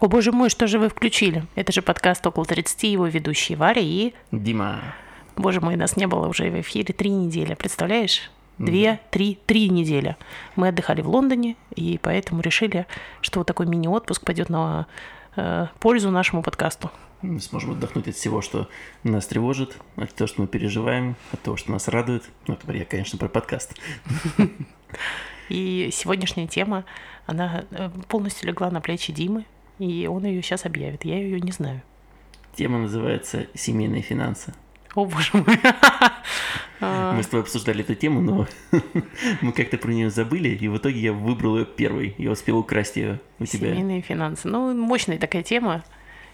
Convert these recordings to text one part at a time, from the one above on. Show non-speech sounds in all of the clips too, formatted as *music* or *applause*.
О боже мой, что же вы включили? Это же подкаст «Около 30», его ведущие Варя и... Дима. Боже мой, нас не было уже в эфире три недели, представляешь? Две, три, три недели. Мы отдыхали в Лондоне, и поэтому решили, что вот такой мини-отпуск пойдет на э, пользу нашему подкасту. Мы сможем отдохнуть от всего, что нас тревожит, от того, что мы переживаем, от того, что нас радует. Ну, это я, конечно, про подкаст. *laughs* И сегодняшняя тема, она э, полностью легла на плечи Димы, и он ее сейчас объявит. Я ее не знаю. Тема называется «Семейные финансы». О, боже мой. *laughs* Мы с тобой обсуждали эту тему, но *laughs* мы как-то про нее забыли, и в итоге я выбрал ее первой. Я успел украсть ее у тебя. Семейные финансы. Ну, мощная такая тема.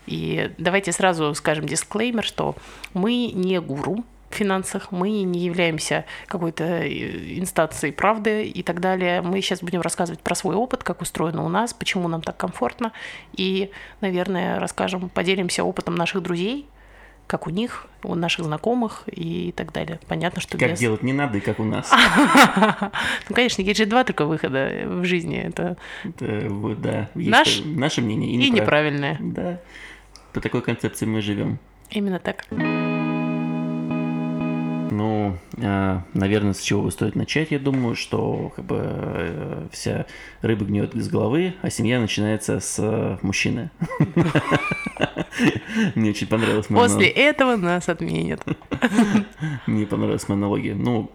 И давайте сразу скажем дисклеймер, что мы не гуру финансах, мы не являемся какой-то э, инстанцией правды и так далее. Мы сейчас будем рассказывать про свой опыт, как устроено у нас, почему нам так комфортно. И, наверное, расскажем, поделимся опытом наших друзей, как у них, у наших знакомых и так далее. Понятно, что Как без... делать не надо и как у нас. *laughs* Ну, конечно, есть же два только выхода в жизни. Это да, Наш наше мнение и, и неправ- неправильное. Да, по такой концепции мы живем. Именно так. А, наверное, с чего стоит начать, я думаю, что как бы э, вся рыба гниет из головы, а семья начинается с э, мужчины. *laughs* Мне очень понравилась моя После этого нас отменят. *laughs* Мне понравилась моя аналогия. Ну,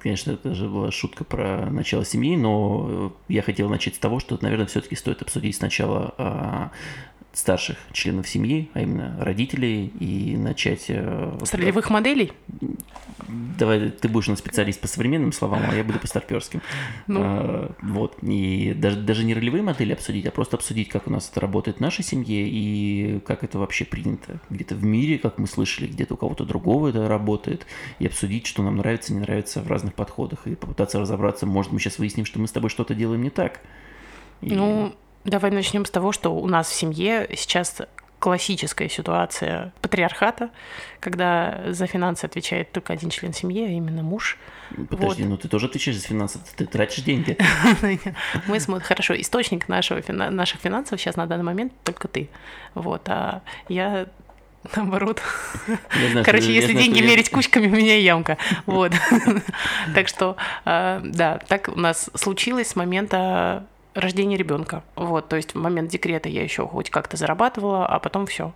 конечно, это же была шутка про начало семьи, но э, я хотел начать с того, что, наверное, все-таки стоит обсудить сначала а, старших членов семьи, а именно родителей, и начать... э, С ролевых моделей? Давай, ты будешь у нас специалист по современным словам, а я буду по старперским. Ну. А, вот. И даже, даже не ролевые модели обсудить, а просто обсудить, как у нас это работает в нашей семье и как это вообще принято где-то в мире, как мы слышали, где-то у кого-то другого это работает, и обсудить, что нам нравится, не нравится в разных подходах, и попытаться разобраться, может, мы сейчас выясним, что мы с тобой что-то делаем не так. И- Ну, давай начнем с того, что у нас в семье сейчас классическая ситуация патриархата, когда за финансы отвечает только один член семьи, а именно муж. Подожди, вот. ну ты тоже отвечаешь за финансы, ты тратишь деньги. *laughs* Мы смотрим, хорошо, источник нашего, наших финансов сейчас на данный момент только ты. Вот, а я наоборот. Я знаю, Короче, если знаю, деньги я- мерить кучками, у меня ямка. Вот. *laughs* Так что, э, да, так у нас случилось с момента рождения ребенка. Вот, то есть в момент декрета я еще хоть как-то зарабатывала, а потом все.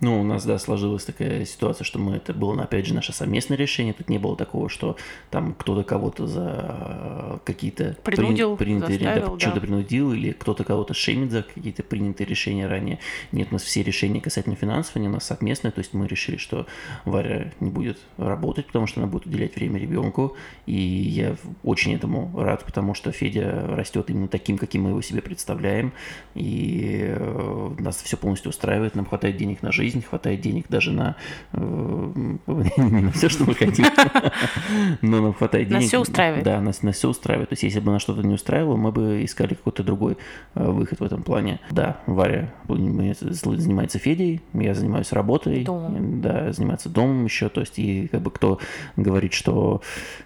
Ну, у нас, да, сложилась такая ситуация, что мы, это было, опять же, наше совместное решение. Тут не было такого, что там кто-то кого-то за какие-то при- Принудил, принятые, да, заставил, да. что-то принудил, или кто-то кого-то шеймит за какие-то принятые решения ранее. Нет, у нас все решения касательно финансов, они у нас совместные, то есть мы решили, что Варя не будет работать, потому что она будет уделять время ребенку, и я очень этому рад, потому что Федя растет именно таким, каким мы его себе представляем, и э, нас все полностью устраивает, нам хватает денег на жизнь, хватает денег даже на э, не *laughs* на все, что мы хотим, но нам хватает Нас денег. всё устраивает. Да, нас, нас все устраивает. То есть, если бы нас что-то не устраивало, мы бы искали какой-то другой э, выход в этом плане. Да, Варя занимается Федей, я занимаюсь работой, Домом. да, занимается домом еще. То есть, и как бы кто говорит, что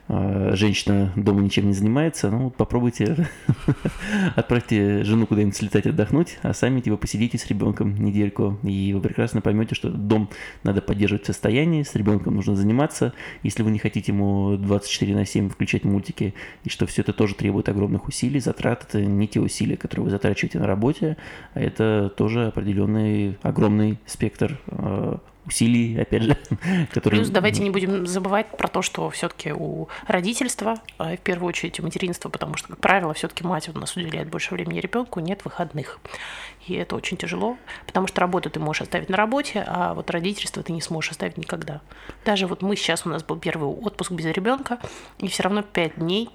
э, женщина дома ничем не занимается, ну, попробуйте *laughs* отправьте жену куда-нибудь слетать отдохнуть, а сами типа посидите с ребенком недельку, и вы прекрасно поймете, что дом надо поддерживать в состоянии, с ребенком нужно заниматься, если вы не хотите ему 24 на 7 включать мультики, и что все это тоже требует огромных усилий, затрат, это не те усилия, которые вы затрачиваете на работе, а это тоже определенный огромный спектр э, усилий, опять же, *laughs* которые... Плюс давайте не будем забывать про то, что все-таки у родительства, а в первую очередь у материнства, потому что, как правило, все-таки мать у нас уделяет больше времени ребенку, нет выходных. И это очень тяжело, потому что работу ты можешь оставить на работе, а вот родительство ты не сможешь оставить никогда. Даже вот мы сейчас, у нас был первый отпуск без ребенка, и все равно пять дней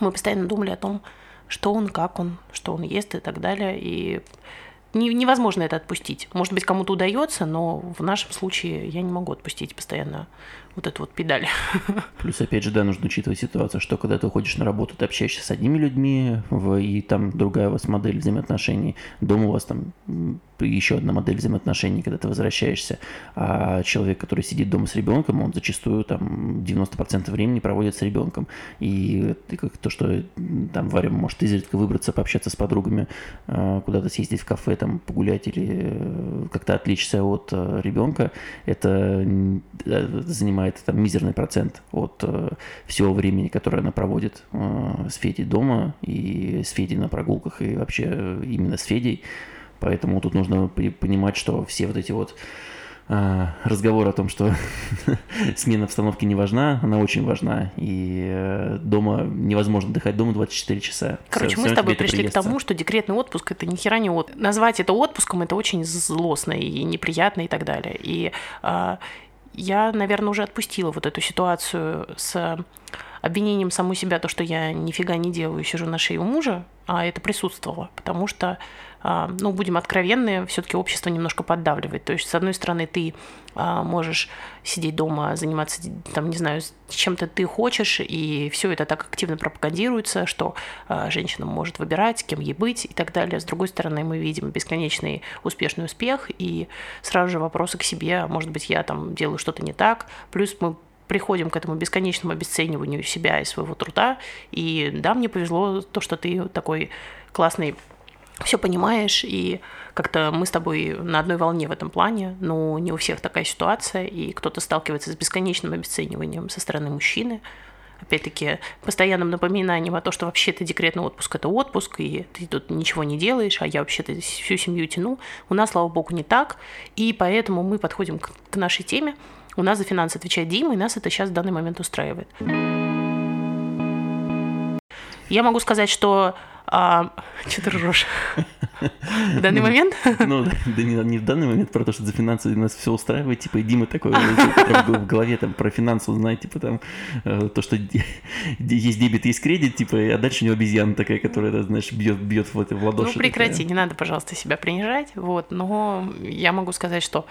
мы постоянно думали о том, что он, как он, что он ест и так далее. И не- невозможно это отпустить. Может быть, кому-то удается, но в нашем случае я не могу отпустить постоянно вот эту вот педаль. *laughs* Плюс, опять же, да, нужно учитывать ситуацию, что когда ты уходишь на работу, ты общаешься с одними людьми, и там другая у вас модель взаимоотношений, дома у вас там еще одна модель взаимоотношений, когда ты возвращаешься, а человек, который сидит дома с ребенком, он зачастую там 90% времени проводит с ребенком. И как то, что там Варя может изредка выбраться, пообщаться с подругами, а, куда-то съездить в кафе, там погулять или э, как-то отвлечься от э, ребенка, это э, занимает там мизерный процент от всего времени, которое она проводит с Федей дома и с Федей на прогулках и вообще именно с Федей. Поэтому тут нужно понимать, что все вот эти вот а, разговоры о том, что *laughs* смена обстановки не важна, она очень важна. И э, дома невозможно отдыхать дома 24 часа. Короче, все, мы с тобой пришли к тому, что декретный отпуск это ни хера не отпуск. Назвать это отпуском это очень злостно и неприятно и так далее. И а, я, наверное, уже отпустила вот эту ситуацию с обвинением саму себя, то, что я нифига не делаю, сижу на шее у мужа, это присутствовало, потому что, а, ну, будем откровенны, все-таки общество немножко поддавливает. То есть, с одной стороны, ты а, можешь сидеть дома, заниматься, там, не знаю, чем-то ты хочешь, и все это так активно пропагандируется, что а, женщина может выбирать, кем ей быть и так далее. С другой стороны, мы видим бесконечный успешный успех, и сразу же вопросы к себе, может быть, я там делаю что-то не так, плюс мы приходим к этому бесконечному обесцениванию себя и своего труда. И да, мне повезло то, что ты такой классный все понимаешь, и как-то мы с тобой на одной волне в этом плане, но не у всех такая ситуация, и кто-то сталкивается с бесконечным обесцениванием со стороны мужчины, опять-таки, постоянным напоминанием о том, что вообще-то декретный отпуск – это отпуск, и ты тут ничего не делаешь, а я вообще-то всю семью тяну. У нас, слава богу, не так, и поэтому мы подходим к, нашей теме – у нас за финансы отвечает Дима, и нас это сейчас в данный момент устраивает. Я могу сказать, что а, *laughs* что ты ржешь? В данный ну, момент? Ну, да не, не в данный момент, про то, что за финансы нас все устраивает, типа, и Дима такой *laughs* в голове там про финансы узнать, типа, там, э, то, что есть дебет, есть кредит, типа, а дальше у него обезьяна такая, которая, знаешь, бьет, бьет в, в ладоши. Ну, прекрати, не надо, пожалуйста, себя принижать, вот, но я могу сказать, что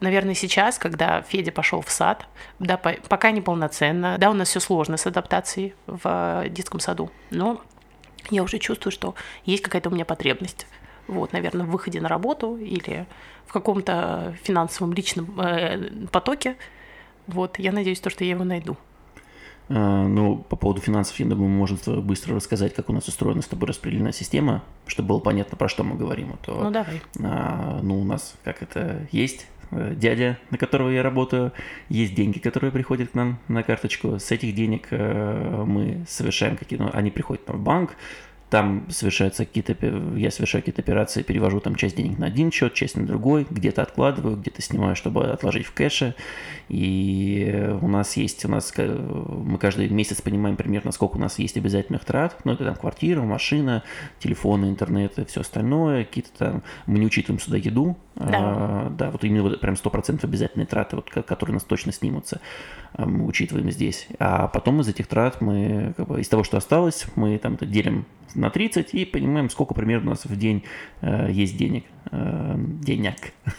наверное, сейчас, когда Федя пошел в сад, да, пока не полноценно, да, у нас все сложно с адаптацией в детском саду, но я уже чувствую, что есть какая-то у меня потребность. Вот, наверное, в выходе на работу или в каком-то финансовом личном э, потоке. Вот, я надеюсь, то, что я его найду. А, ну, по поводу финансов, я думаю, мы можем быстро рассказать, как у нас устроена с тобой распределенная система, чтобы было понятно, про что мы говорим. А то, ну, давай. А, ну, у нас как это есть Э, дядя, на которого я работаю, есть деньги, которые приходят к нам на карточку. С этих денег э, мы совершаем какие-то, ну, они приходят в банк, там совершаются какие-то, я совершаю какие-то операции, перевожу там часть денег на один счет, часть на другой, где-то откладываю, где-то снимаю, чтобы отложить в кэше. И у нас есть, у нас, мы каждый месяц понимаем примерно, сколько у нас есть обязательных трат. Ну, это там квартира, машина, телефоны, интернет и все остальное. Какие-то там, мы не учитываем сюда еду. Да, а, да вот именно вот прям 100% обязательные траты, вот, которые у нас точно снимутся, мы учитываем здесь. А потом из этих трат мы, как бы, из того, что осталось, мы там это делим на 30 и понимаем, сколько примерно у нас в день э, есть денег. Э, денег.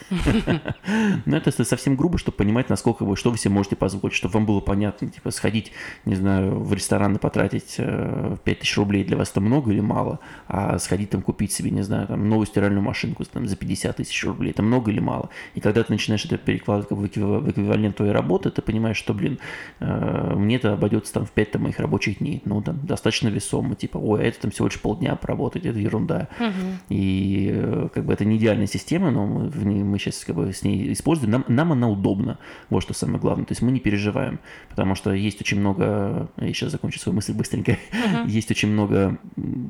*laughs* Но это совсем грубо, чтобы понимать, насколько вы, что вы себе можете позволить, чтобы вам было понятно, типа, сходить, не знаю, в ресторан и потратить э, 5000 рублей для вас это много или мало, а сходить там купить себе, не знаю, там новую стиральную машинку там, за 50 тысяч рублей, это много или мало. И когда ты начинаешь это перекладывать в эквивалент твоей работы, ты понимаешь, что, блин, э, мне это обойдется там в 5 там, моих рабочих дней, ну, там, достаточно весомо, типа, ой, а это там всего лишь полдня поработать, это ерунда. Угу. И э, как бы это не идеальная система, но мы, в ней, мы сейчас как бы с ней используем. Нам, нам она удобна, вот что самое главное. То есть мы не переживаем, потому что есть очень много, я сейчас закончу свою мысль быстренько, угу. *laughs* есть очень много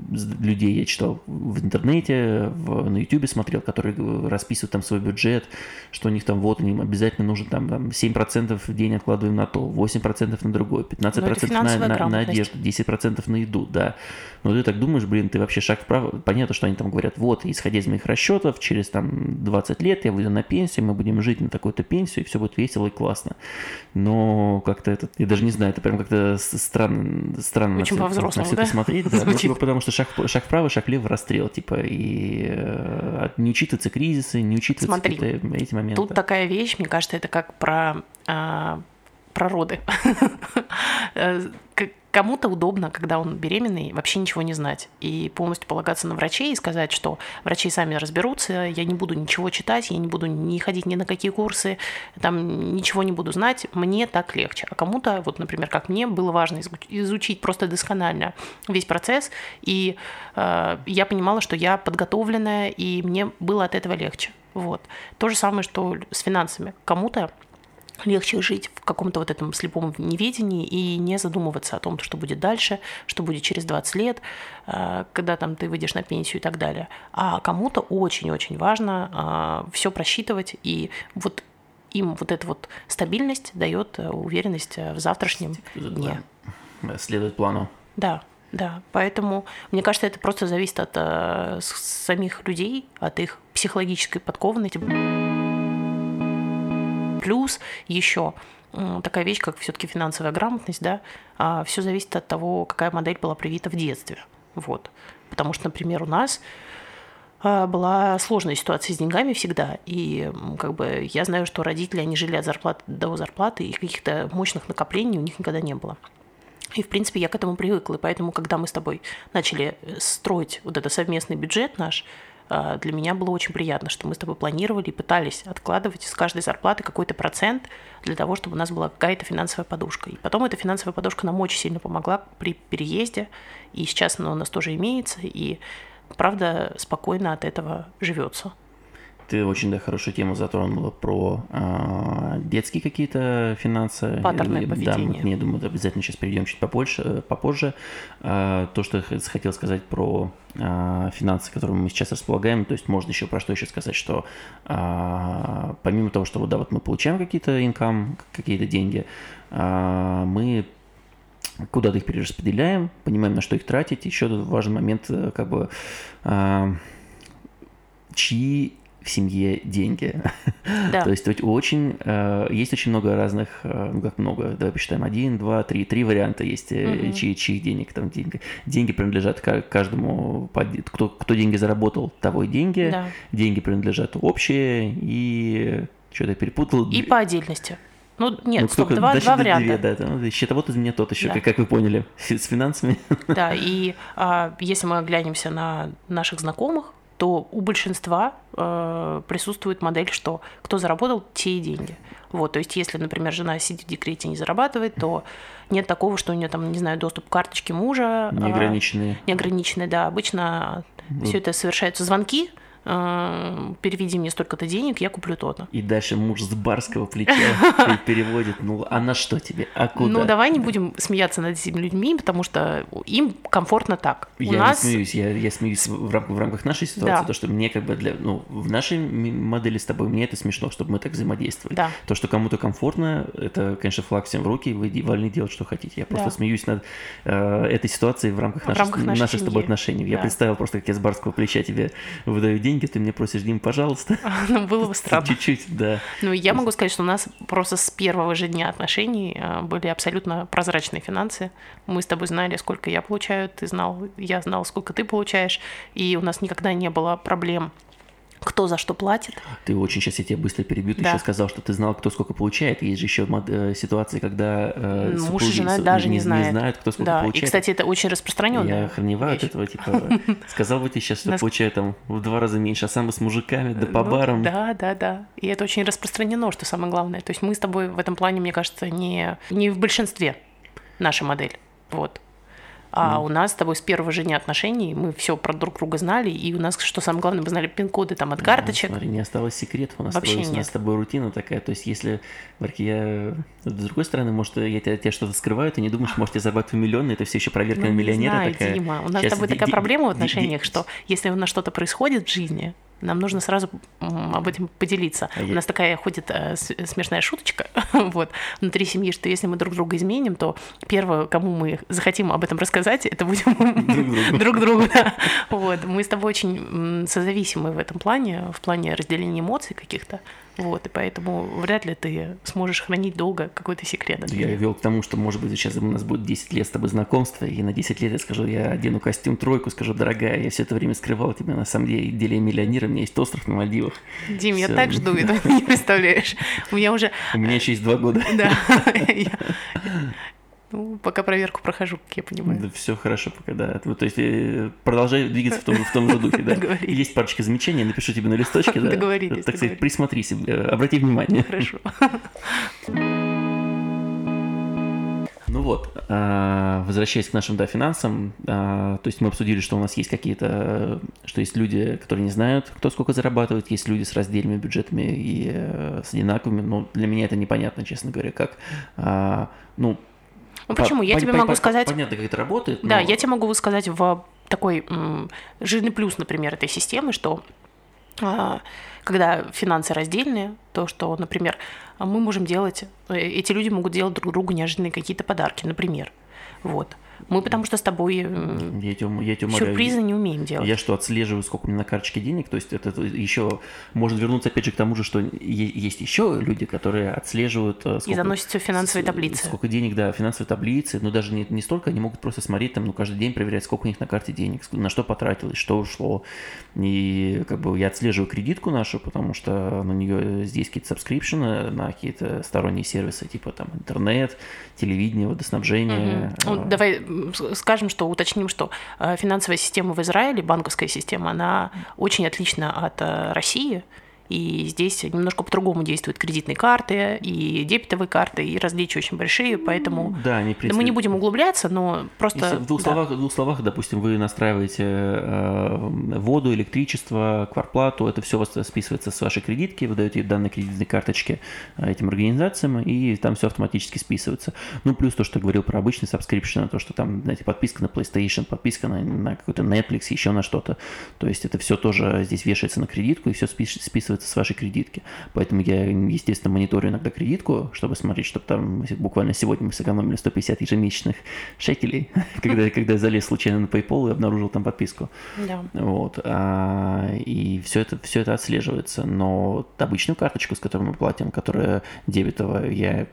людей, я читал в интернете, в, на YouTube смотрел, которые расписывают там свой бюджет, что у них там вот, им обязательно нужно там, там 7% в день откладываем на то, 8% на другое, 15% на, на, на одежду, 10% на еду, да. Но ты так думаешь, блин, ты вообще шаг вправо. Понятно, что они там говорят, вот, исходя из моих расчетов, через там 20 лет я выйду на пенсию, мы будем жить на такую-то пенсию, и все будет весело и классно. Но как-то это, я даже не знаю, это прям как-то странно, странно Очень на, все, на все да? это смотреть. Да, *laughs* ну, типа, потому что шаг, шаг вправо, шаг влево, расстрел, типа, и э, не учитываются кризисы, не учитываются Смотри, эти моменты. Тут такая вещь, мне кажется, это как про... Э, про роды. *laughs* Кому-то удобно, когда он беременный, вообще ничего не знать и полностью полагаться на врачей и сказать, что врачи сами разберутся, я не буду ничего читать, я не буду не ходить ни на какие курсы, там ничего не буду знать, мне так легче. А кому-то, вот, например, как мне, было важно изучить просто досконально весь процесс, и э, я понимала, что я подготовленная, и мне было от этого легче. Вот. То же самое, что с финансами. Кому-то легче жить в каком-то вот этом слепом неведении и не задумываться о том, что будет дальше, что будет через 20 лет, э, когда там ты выйдешь на пенсию и так далее. А кому-то очень-очень важно э, все просчитывать, и вот им вот эта вот стабильность дает э, уверенность в завтрашнем дне. Следует плану. Да, да, поэтому мне кажется, это просто зависит от э, самих людей, от их психологической подкованности. Плюс еще такая вещь, как все-таки финансовая грамотность, да, а все зависит от того, какая модель была привита в детстве. Вот. Потому что, например, у нас а, была сложная ситуация с деньгами всегда. И как бы я знаю, что родители, они жили от зарплаты до зарплаты, и каких-то мощных накоплений у них никогда не было. И, в принципе, я к этому привыкла. И поэтому, когда мы с тобой начали строить вот этот совместный бюджет наш, для меня было очень приятно, что мы с тобой планировали и пытались откладывать с каждой зарплаты какой-то процент для того, чтобы у нас была какая-то финансовая подушка. И потом эта финансовая подушка нам очень сильно помогла при переезде, и сейчас она у нас тоже имеется, и правда спокойно от этого живется. Ты очень да, хорошую тему затронула про э, детские какие-то финансы. Паттерны поведения. Да, я думаю, обязательно сейчас перейдем чуть попозже. попозже. Э, то, что я хотел сказать про э, финансы, которыми мы сейчас располагаем, то есть можно еще про что еще сказать, что э, помимо того, что вот, да, вот мы получаем какие-то инкам, какие-то деньги, э, мы куда-то их перераспределяем, понимаем, на что их тратить. Еще тут важный момент, как бы, э, чьи в семье деньги. *laughs* Да. То есть очень, э, есть очень много разных, э, ну как много, давай посчитаем, один, два, три, три варианта есть, угу. чьи, чьих денег там деньги. Деньги принадлежат каждому, кто, кто деньги заработал, того и деньги. Да. Деньги принадлежат общие и что-то перепутал. И по отдельности. Ну, нет, ну, стоп, два, два варианта. Две, да, да, счетовод из меня тот еще, да. как, как вы поняли, *laughs* с финансами. Да, и а, если мы оглянемся на наших знакомых, то у большинства э, присутствует модель, что кто заработал, те и деньги. Вот, то есть, если, например, жена сидит в декрете и не зарабатывает, то нет такого, что у нее там, не знаю, доступ к карточке мужа. Неограниченные. А, неограниченные, да. Обычно вот. все это совершаются звонки, переведи мне столько-то денег, я куплю то-то. И дальше муж с барского плеча *laughs* переводит, ну а на что тебе, а куда? Ну давай не будем смеяться над этими людьми, потому что им комфортно так. Я У нас... не смеюсь, я, я смеюсь в, рамках, в рамках нашей ситуации, да. то, что мне как бы для, ну, в нашей модели с тобой, мне это смешно, чтобы мы так взаимодействовали. Да. То, что кому-то комфортно, это, конечно, флаг всем в руки, вы вольны делать, что хотите. Я просто да. смеюсь над э, этой ситуацией в рамках, в наших, рамках нашей, наших с тобой отношений. Да. Я представил просто, как я с барского плеча тебе выдаю деньги, деньги, ты мне просишь, Дим, пожалуйста. *laughs* Ну, было бы странно. Чуть-чуть, да. Ну, я могу сказать, что у нас просто с первого же дня отношений э, были абсолютно прозрачные финансы. Мы с тобой знали, сколько я получаю, ты знал, я знал, сколько ты получаешь, и у нас никогда не было проблем кто за что платит. Ты очень сейчас я тебя быстро перебью. Ты да. еще сказал, что ты знал, кто сколько получает. Есть же еще э, ситуации, когда э, муж и жена даже не, знают. не знают, кто сколько да. получает. И, кстати, это очень распространенно. Я охреневаю от этого. Типа, *laughs* сказал бы тебе сейчас, что получаю там в два раза меньше, а сам с мужиками, да по ну, барам. Да, да, да. И это очень распространено, что самое главное. То есть мы с тобой в этом плане, мне кажется, не, не в большинстве наша модель. Вот. А mm. у нас с тобой с первого же дня отношений мы все про друг друга знали, и у нас, что самое главное, мы знали пин-коды там от карточек. смотри, не осталось секретов, у нас, Вообще тобой, нет. у нас с тобой рутина такая, то есть если, Марки, я... С другой стороны, может, я тебя, тебя что-то скрываю, ты не думаешь, может, я зарабатываю миллионы, это все еще проверка ну, на миллионера знаю, такая. Дима, у нас Сейчас с тобой такая проблема в отношениях, что если у нас что-то происходит в жизни, нам нужно сразу об этом поделиться. А У нас такая ходит э, смешная шуточка *laughs* вот, внутри семьи, что если мы друг друга изменим, то первое, кому мы захотим об этом рассказать, это будем друг другу. *laughs* Вот. Мы с тобой очень созависимы в этом плане, в плане разделения эмоций каких-то. Вот, и поэтому вряд ли ты сможешь хранить долго какой-то секрет. Я вел к тому, что, может быть, сейчас у нас будет 10 лет с тобой знакомства, и на 10 лет я скажу, я одену костюм тройку, скажу, дорогая, я все это время скрывал тебя, на самом деле, деле миллионера, у меня есть остров на Мальдивах. Дим, Всё. я так жду этого, *laughs* не представляешь. У меня уже... У меня еще есть два года. Да. *laughs* Ну, пока проверку прохожу, как я понимаю. Да, все хорошо пока, да. То есть э, продолжай двигаться в том, в том же духе, да. Есть парочка замечаний, напишу тебе на листочке, да. Договорились. Так сказать, присмотрись, э, обрати внимание. Хорошо. Ну вот, а, возвращаясь к нашим да, финансам, а, то есть мы обсудили, что у нас есть какие-то, что есть люди, которые не знают, кто сколько зарабатывает, есть люди с раздельными бюджетами и э, с одинаковыми. Но для меня это непонятно, честно говоря, как, а, ну, ну почему? Я тебе могу сказать... Понятно, как это работает. Да, я тебе могу сказать в такой жирный плюс, например, этой системы, что а, когда финансы раздельные, то, что, например, мы можем делать, э, эти люди могут делать друг другу неожиданные какие-то подарки, например. Вот. Мы потому что с тобой я тебя, я тебя сюрпризы не умеем делать. Я что, отслеживаю, сколько у меня на карточке денег? То есть это еще может вернуться опять же к тому же, что есть еще люди, которые отслеживают... Э, сколько, И заносят все финансовые таблицы. Сколько денег, да, финансовые таблицы. Но даже не, не столько, они могут просто смотреть там, ну, каждый день проверять, сколько у них на карте денег, на что потратилось, что ушло. И как бы я отслеживаю кредитку нашу, потому что на нее здесь какие-то subscription ы на какие-то сторонние сервисы, типа там интернет, телевидение, водоснабжение. Угу. Ну, давай скажем, что уточним, что э, финансовая система в Израиле, банковская система, она очень отлична от э, России. И здесь немножко по-другому действуют кредитные карты и дебетовые карты, и различия очень большие, поэтому да, они, принципе... да мы не будем углубляться, но просто... Если в, двух да. словах, в двух словах, допустим, вы настраиваете э, воду, электричество, кварплату, это все у вас списывается с вашей кредитки, вы даете данные кредитной карточки э, этим организациям, и там все автоматически списывается. Ну, плюс то, что я говорил про обычный subscription, то, что там, знаете, подписка на PlayStation, подписка на, на какой-то Netflix, еще на что-то. То есть это все тоже здесь вешается на кредитку, и все списывается списывается с вашей кредитки. Поэтому я, естественно, мониторю иногда кредитку, чтобы смотреть, чтобы там буквально сегодня мы сэкономили 150 ежемесячных шекелей, *laughs* когда, когда я залез случайно на PayPal и обнаружил там подписку. Да. Вот. А, и все это, все это отслеживается. Но обычную карточку, с которой мы платим, которая дебетовая, я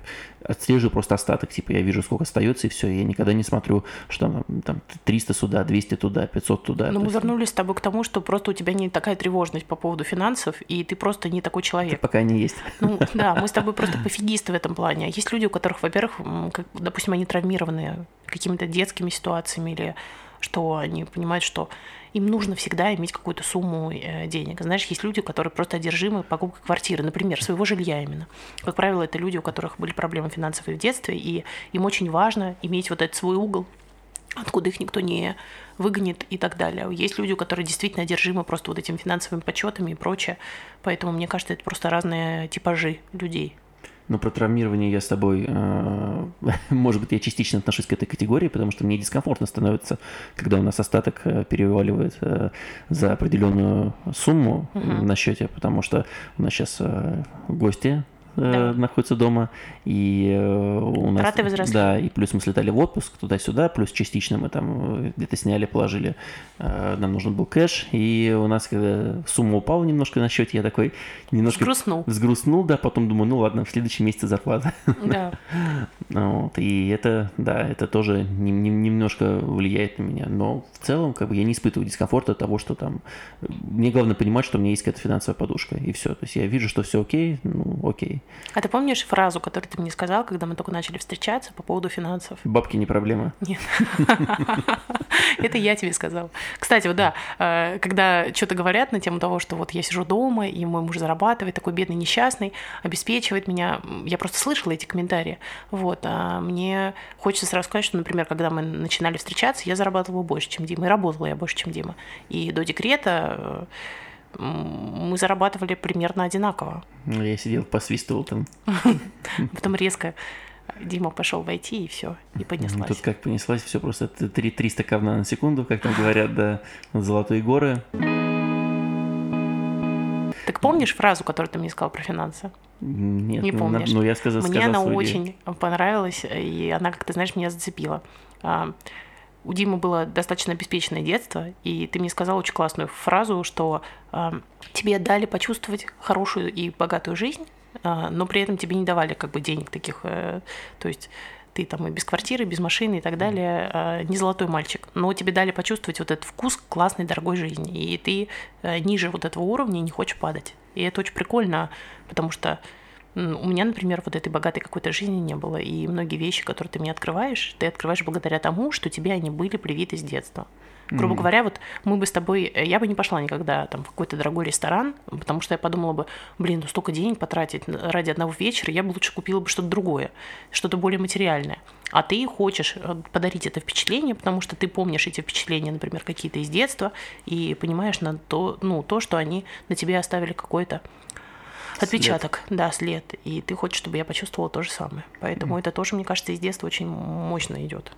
отслеживаю просто остаток, типа я вижу, сколько остается, и все, я никогда не смотрю, что там 300 сюда, 200 туда, 500 туда. Но мы вернулись с тобой к тому, что просто у тебя не такая тревожность по поводу финансов, и ты просто не такой человек. Ты пока не есть. Ну *laughs* да, мы с тобой просто пофигисты в этом плане. Есть люди, у которых, во-первых, как, допустим, они травмированы какими-то детскими ситуациями или что они понимают, что им нужно всегда иметь какую-то сумму э, денег. Знаешь, есть люди, которые просто одержимы покупкой квартиры, например, своего жилья именно. Как правило, это люди, у которых были проблемы финансовые в детстве, и им очень важно иметь вот этот свой угол, откуда их никто не выгонит и так далее. Есть люди, которые действительно одержимы просто вот этими финансовыми подсчетами и прочее. Поэтому, мне кажется, это просто разные типажи людей. Но про травмирование я с тобой, э, *laughs* может быть, я частично отношусь к этой категории, потому что мне дискомфортно становится, когда у нас остаток э, переваливает э, за определенную сумму угу. на счете, потому что у нас сейчас гости да. находятся дома, и э, у нас... Траты возросли. Да, и плюс мы слетали в отпуск туда-сюда, плюс частично мы там э, где-то сняли, положили, э, нам нужен был кэш, и у нас, когда сумма упала немножко на счете, я такой немножко... Сгрустнул. Сгрустнул, да, потом думаю, ну ладно, в следующем месяце зарплата. Да. *laughs* вот, и это, да, это тоже немножко влияет на меня, но в целом, как бы, я не испытываю дискомфорта от того, что там... Мне главное понимать, что у меня есть какая-то финансовая подушка, и все. То есть я вижу, что все окей, ну окей. А ты помнишь фразу, которую ты мне сказал, когда мы только начали встречаться по поводу финансов? Бабки не проблема. Нет. *laughs* Это я тебе сказал. Кстати, вот да, э, когда что-то говорят на тему того, что вот я сижу дома, и мой муж зарабатывает, такой бедный несчастный, обеспечивает меня, я просто слышала эти комментарии. Вот, а мне хочется сразу сказать, что, например, когда мы начинали встречаться, я зарабатывала больше, чем Дима, и работала я больше, чем Дима. И до декрета э, мы зарабатывали примерно одинаково. Ну, я сидел, посвистывал там. *laughs* Потом резко Дима пошел войти и все, и понеслась. Тут как понеслась, все просто 3, 300 кавна на секунду, как там говорят, да, золотые горы. Так помнишь фразу, которую ты мне сказал про финансы? Нет, не ну, помнишь. Ну, я сказал, Мне сказал она очень идею. понравилась, и она, как ты знаешь, меня зацепила. У Димы было достаточно обеспеченное детство, и ты мне сказал очень классную фразу, что э, тебе дали почувствовать хорошую и богатую жизнь, э, но при этом тебе не давали как бы денег таких, э, то есть ты там и без квартиры, без машины и так далее, э, не золотой мальчик, но тебе дали почувствовать вот этот вкус классной, дорогой жизни, и ты э, ниже вот этого уровня не хочешь падать. И это очень прикольно, потому что у меня, например, вот этой богатой какой-то жизни не было, и многие вещи, которые ты мне открываешь, ты открываешь благодаря тому, что тебе они были привиты с детства. Грубо mm-hmm. говоря, вот мы бы с тобой, э, я бы не пошла никогда там в какой-то дорогой ресторан, потому что я подумала бы, блин, ну столько денег потратить ради одного вечера, я бы лучше купила бы что-то другое, что-то более материальное. А ты хочешь э, подарить это впечатление, потому что ты помнишь эти впечатления, например, какие-то из детства, и понимаешь на то, ну, то, что они на тебе оставили какой-то Отпечаток, след. да, след. И ты хочешь, чтобы я почувствовала то же самое. Поэтому mm. это тоже, мне кажется, из детства очень мощно идет.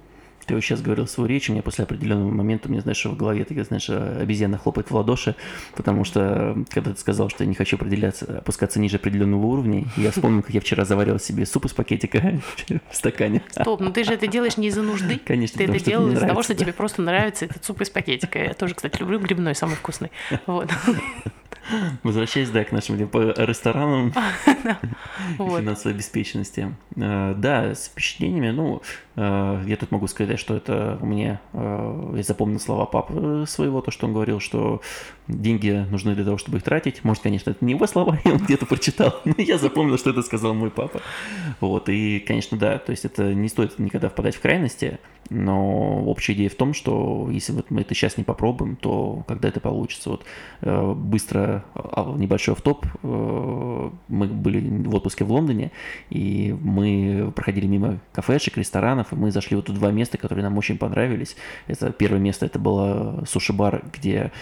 Ты вот сейчас говорил свою речь, у меня после определенного момента, мне, знаешь, в голове, ты знаешь, обезьяна хлопает в ладоши, потому что, когда ты сказал, что я не хочу определяться, опускаться ниже определенного уровня, я вспомнил, как я вчера заварил себе суп из пакетика *laughs* в стакане. Стоп, ну ты же это делаешь не из-за нужды. *laughs* Конечно, Ты это делал из-за того, что тебе просто нравится этот суп из пакетика. Я тоже, кстати, люблю грибной, самый вкусный. Вот. *laughs* Возвращаясь, да, к нашим ресторанам и финансовой обеспеченности. Э, да, с впечатлениями, ну, э, я тут могу сказать, что это меня, э, я запомнил слова папы своего, то, что он говорил, что деньги нужны для того, чтобы их тратить. Может, конечно, это не его слова, *laughs* я он где-то прочитал, но я запомнил, что это сказал мой папа. Вот, и, конечно, да, то есть это не стоит никогда впадать в крайности, но общая идея в том, что если вот мы это сейчас не попробуем, то когда это получится? Вот э, быстро а, небольшой автоп. Э, мы были в отпуске в Лондоне, и мы проходили мимо кафешек, ресторанов, и мы зашли вот в два места, которые нам очень понравились. Это первое место, это было суши-бар, где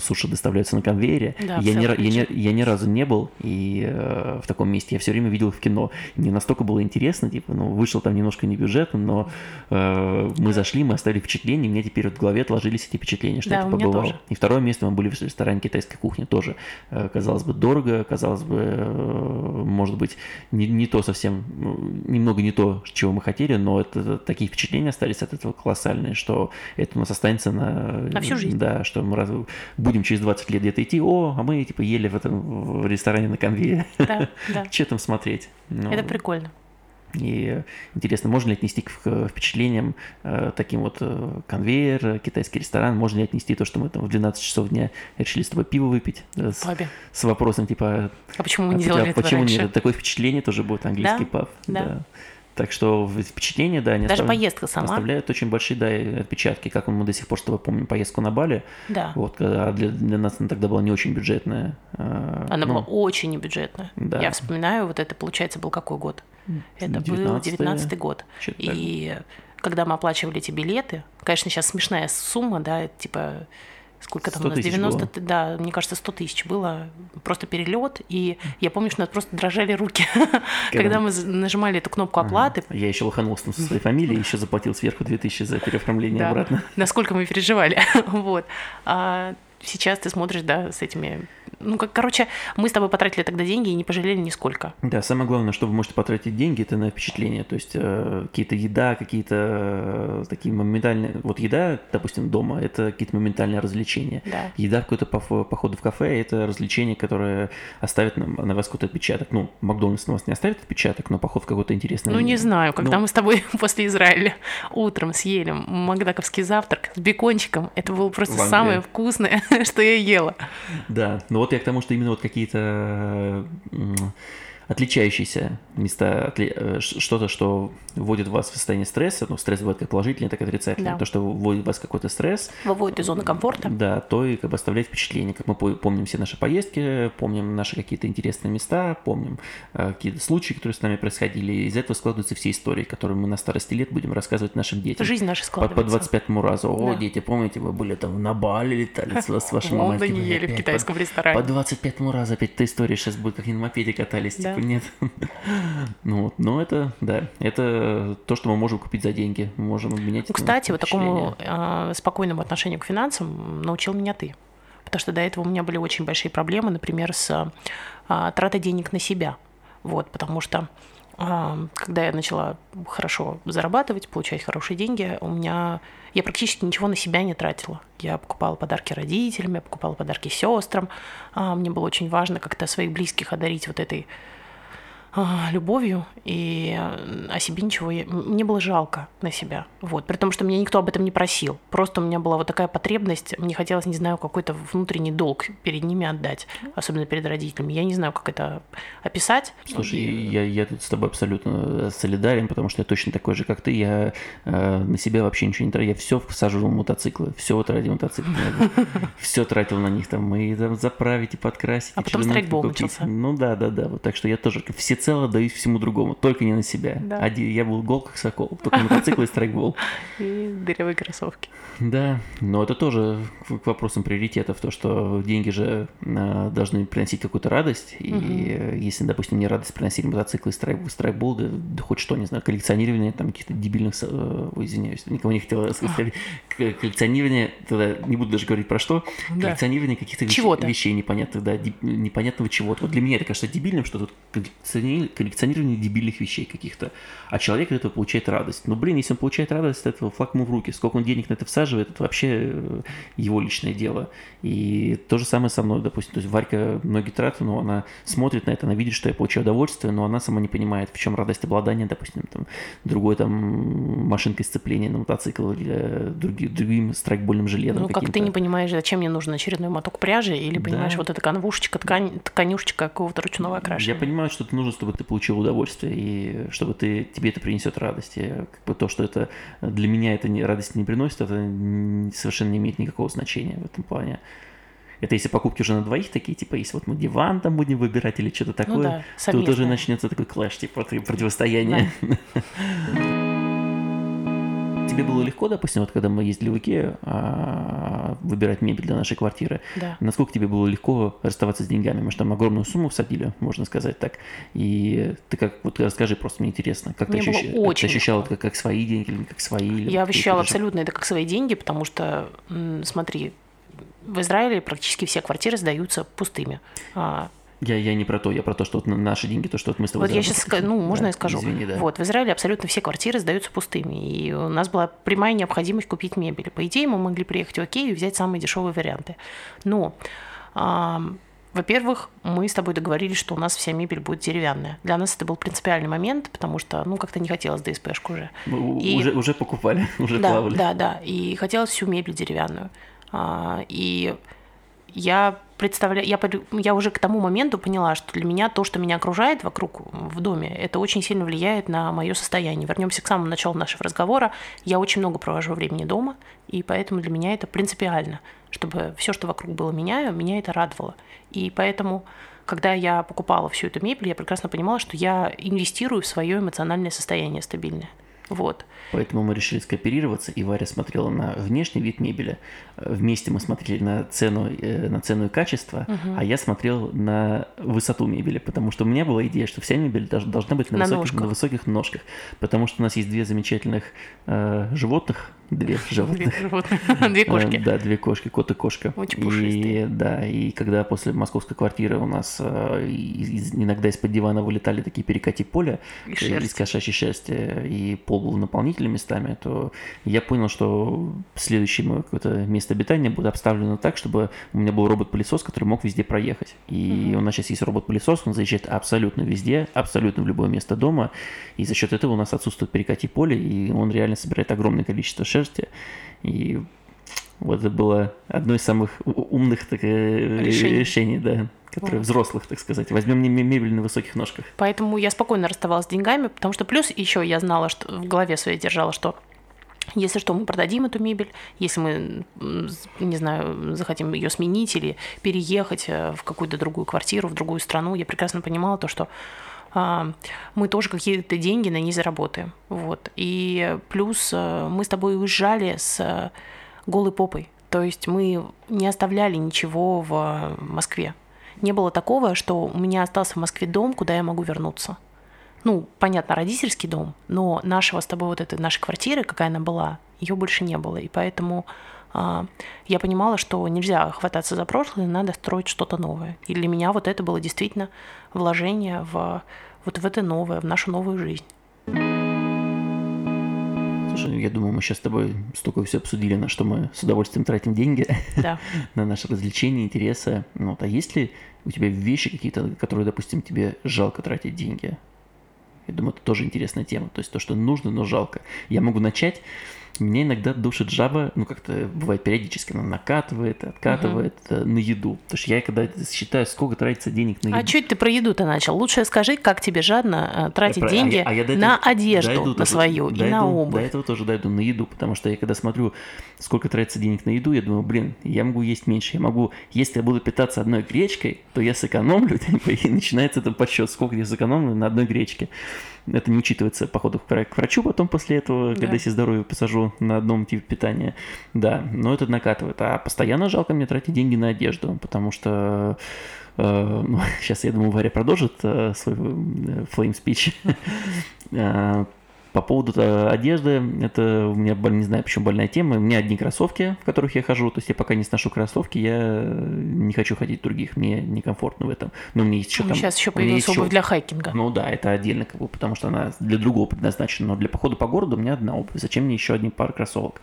суши доставляются на конвейере. Да, я, ни, я, ни, я ни разу не был, и э, в таком месте я все время видел их в кино. Не настолько было интересно, типа, ну, вышел там немножко не бюджетно, но э, мы зашли, мы оставили впечатление, мне теперь вот в голове отложились эти впечатления, что да, я побывал. И второе место мы были в ресторане китайской кухни тоже. Э, казалось бы, дорого, казалось бы, э, может быть, не, не то совсем, ну, немного не то, чего мы хотели, но это такие впечатления остались от этого колоссальные, что это у нас останется на... На всю жизнь. Да, что мы раз, будем через 20 лет где-то идти, о, а мы типа ели в этом в ресторане на конвейере. Да, да. *laughs* Что там смотреть? Ну, это прикольно. И интересно, можно ли отнести к впечатлениям э, таким вот э, конвейер, китайский ресторан, можно ли отнести то, что мы там в 12 часов дня решили с тобой пиво выпить? Да, с, с вопросом типа... А почему мы не а, делали а, этого Почему раньше? нет? Такое впечатление тоже будет английский да? паб. Да. да. Так что впечатления, да, они Даже остав... поездка сама. оставляют очень большие да, отпечатки, как мы до сих пор с тобой помним поездку на Бали. Да. Вот, а для, для нас она тогда была не очень бюджетная. Она ну, была очень небюджетная. Да. Я вспоминаю, вот это, получается, был какой год? Это был 19 год. И когда мы оплачивали эти билеты, конечно, сейчас смешная сумма, да, типа сколько там у нас, 90, было. да, мне кажется, 100 тысяч было, просто перелет, и я помню, что у нас просто дрожали руки, *laughs* когда мы нажимали эту кнопку оплаты. Я еще лоханулся со своей фамилией, еще заплатил сверху 2000 за переоформление обратно. Насколько мы переживали, *laughs* вот. А сейчас ты смотришь, да, с этими ну, как, короче, мы с тобой потратили тогда деньги и не пожалели нисколько. Да, самое главное, что вы можете потратить деньги, это на впечатление. То есть э, какие-то еда, какие-то э, такие моментальные... Вот еда, допустим, дома, это какие-то моментальные развлечения. Да. Еда какой-то по, походу в кафе, это развлечение, которое оставит на, на вас какой-то отпечаток. Ну, Макдональдс на вас не оставит отпечаток, но поход в какой-то интересный... Ну, не знаю, когда ну... мы с тобой *laughs* после Израиля утром съели макдаковский завтрак с бекончиком, это было просто самое вкусное, *laughs* что я ела. Да, ну вот я к тому, что именно вот какие-то отличающиеся места, э, что-то, что вводит вас в состояние стресса, ну, стресс бывает как положительный, так и отрицательный, да. то, что вводит вас в какой-то стресс. Выводит из зоны комфорта. Да, то и как бы оставляет впечатление, как мы помним все наши поездки, помним наши какие-то интересные места, помним э, какие-то случаи, которые с нами происходили, и из этого складываются все истории, которые мы на старости лет будем рассказывать нашим детям. Жизнь наша складывается. По, по 25-му разу. О, да. дети, помните, вы были там на Бали летали с, с вашим В Лондоне ели в китайском ресторане. По 25-му разу опять эта история сейчас будет, как на мопеде катались, да. Типа нет. *laughs* ну вот, но это, да, это то, что мы можем купить за деньги, мы можем обменять. Ну, кстати, вот такому э, спокойному отношению к финансам научил меня ты. Потому что до этого у меня были очень большие проблемы, например, с э, тратой денег на себя. Вот, потому что а, когда я начала хорошо зарабатывать, получать хорошие деньги, у меня я практически ничего на себя не тратила. Я покупала подарки родителям, я покупала подарки сестрам. А, мне было очень важно как-то своих близких одарить вот этой а, любовью, и о себе ничего, я, мне было жалко на себя, вот, при том, что меня никто об этом не просил, просто у меня была вот такая потребность, мне хотелось, не знаю, какой-то внутренний долг перед ними отдать, особенно перед родителями, я не знаю, как это описать. Слушай, я, я тут с тобой абсолютно солидарен, потому что я точно такой же, как ты, я э, на себя вообще ничего не тратил, я все всаживал в мотоциклы, все вот ради мотоцикла, *laughs* все тратил на них, там, и там, заправить, и подкрасить, а потом страйкбол начался. Ну да, да, да, так что я тоже все всецело даюсь всему другому, только не на себя. Да. Один, я был гол как сокол, только мотоцикл и страйкбол. *laughs* И дырявые кроссовки. Да, но это тоже к вопросам приоритетов, то, что деньги же а, должны приносить какую-то радость, и угу. если, допустим, не радость приносили мотоциклы и страйк, страйкбол, да, да хоть что, не знаю, коллекционирование там каких-то дебильных, э, ой, извиняюсь, никого не хотел сказать, коллекционирование, тогда не буду даже говорить про что, да. коллекционирование каких-то вещей, вещей непонятных, да, непонятного чего-то. Вот для меня это кажется дебильным, что тут коллекционирование дебильных вещей каких-то, а человек от этого получает радость. Ну, блин, если он получает радость от этого, флаг ему в руки. Сколько он денег на это всаживает, это вообще э, его личное дело. И то же самое со мной, допустим. То есть Варька многие тратят, но она смотрит на это, она видит, что я получаю удовольствие, но она сама не понимает, в чем радость обладания, допустим, там, другой там машинкой сцепления на мотоцикл или другим, другим страйкбольным железом. Ну, как ты не понимаешь, зачем мне нужен очередной моток пряжи, или понимаешь, да. вот эта конвушечка, ткань, тканюшечка какого-то ручного окрашивания. Я понимаю, что это нужно, чтобы ты получил удовольствие, и чтобы ты, тебе это принесет радость. И как бы то, что это для меня это не, радости не приносит, это совершенно не имеет никакого значения в этом плане. Это если покупки уже на двоих такие, типа, если вот мы диван там будем выбирать или что-то такое, ну да, то уже начнется такой клэш, типа, противостояние. Да. *laughs* тебе было легко, допустим, вот когда мы ездили в Икею, а, выбирать мебель для нашей квартиры? Да. Насколько тебе было легко расставаться с деньгами? Мы же там огромную сумму всадили, можно сказать так. И ты как, вот расскажи, просто мне интересно, как мне ты, ощущ... как ты ощущала это как, как свои деньги или как свои? Я ощущала абсолютно это как свои деньги, потому что, смотри, в Израиле практически все квартиры сдаются пустыми. Я, я не про то, я про то, что вот наши деньги, то, что вот мы с тобой Вот я сейчас, ну, можно да, я скажу? Извини, да. Вот, в Израиле абсолютно все квартиры сдаются пустыми, и у нас была прямая необходимость купить мебель. По идее, мы могли приехать в Окей и взять самые дешевые варианты. Но, а, во-первых, мы с тобой договорились, что у нас вся мебель будет деревянная. Для нас это был принципиальный момент, потому что, ну, как-то не хотелось ДСПшку уже. И... Уже, уже покупали, *laughs* уже да, плавали. Да, да, и хотелось всю мебель деревянную. А, и я представляю, я, я уже к тому моменту поняла, что для меня то, что меня окружает вокруг в доме, это очень сильно влияет на мое состояние. Вернемся к самому началу нашего разговора. Я очень много провожу времени дома, и поэтому для меня это принципиально, чтобы все, что вокруг было меня, меня это радовало. И поэтому когда я покупала всю эту мебель, я прекрасно понимала, что я инвестирую в свое эмоциональное состояние стабильное. Вот. Поэтому мы решили скооперироваться, и Варя смотрела на внешний вид мебели. Вместе мы смотрели на цену, э, на цену и качество, угу. а я смотрел на высоту мебели, потому что у меня была идея, что вся мебель должна быть на, на, высоких, на высоких ножках, потому что у нас есть две замечательных э, животных, две животных. *laughs* Две кошки. Да, две кошки, кот и кошка. Очень пушистые. И, да, и когда после московской квартиры у нас э, иногда из-под дивана вылетали такие перекати поля из кошачьей шерсти, и пол был наполнителем местами, то я понял, что следующее мое какое-то место обитания будет обставлено так, чтобы у меня был робот-пылесос, который мог везде проехать. И у нас сейчас есть робот-пылесос, он заезжает абсолютно везде, абсолютно в любое место дома, и за счет этого у нас отсутствует перекати поле, и он реально собирает огромное количество шерсти. И вот это было одно из самых умных так, э, решений. решений, да, которые вот. взрослых, так сказать. Возьмем не мебель на высоких ножках. Поэтому я спокойно расставалась с деньгами, потому что плюс еще я знала, что в голове своей держала, что если что, мы продадим эту мебель. Если мы, не знаю, захотим ее сменить или переехать э, в какую-то другую квартиру, в другую страну, я прекрасно понимала то, что мы тоже какие-то деньги на ней заработаем. Вот. И плюс э, мы с тобой уезжали с э, голой попой. То есть мы не оставляли ничего в Москве. Не было такого, что у меня остался в Москве дом, куда я могу вернуться. Ну, понятно, родительский дом, но нашего с тобой вот этой нашей квартиры, какая она была, ее больше не было. И поэтому а, я понимала, что нельзя хвататься за прошлое, надо строить что-то новое. И для меня вот это было действительно вложение в вот в это новое, в нашу новую жизнь. Слушай, я думаю, мы сейчас с тобой столько все обсудили, на что мы с удовольствием тратим деньги, *laughs* Да. на наши развлечения, интересы. Ну, вот, а есть ли у тебя вещи какие-то, которые, допустим, тебе жалко тратить деньги? Я думаю, это тоже интересная тема. То есть то, что нужно, но жалко. Я могу начать меня иногда душит жаба, ну как-то бывает периодически, она накатывает, откатывает угу. на еду. Потому что я когда считаю, сколько тратится денег на а еду. А чуть ты про еду-то начал? Лучше скажи, как тебе жадно э, тратить я, деньги а я, а я на этого, одежду, дойду, на свою и на обувь. До этого тоже дойду на еду, потому что я когда смотрю, сколько тратится денег на еду, я думаю, блин, я могу есть меньше. Я могу, если я буду питаться одной гречкой, то я сэкономлю, *laughs* и начинается этот подсчет, сколько я сэкономлю на одной гречке. Это не учитывается походу к врачу потом после этого, да. когда себе здоровье посажу на одном типе питания. Да, но это накатывает. А постоянно жалко мне тратить деньги на одежду, потому что Uh, ну, *laughs* сейчас, я думаю, Варя продолжит uh, свой flame *laughs* speech. По поводу э, одежды, это у меня, не знаю, почему больная тема. У меня одни кроссовки, в которых я хожу. То есть я пока не сношу кроссовки, я не хочу ходить в других. Мне некомфортно в этом. Но меня есть еще ну, там... Сейчас еще появилась обувь еще... для хайкинга. Ну да, это отдельно, как бы, потому что она для другого предназначена. Но для похода по городу у меня одна обувь. Зачем мне еще одни пары кроссовок?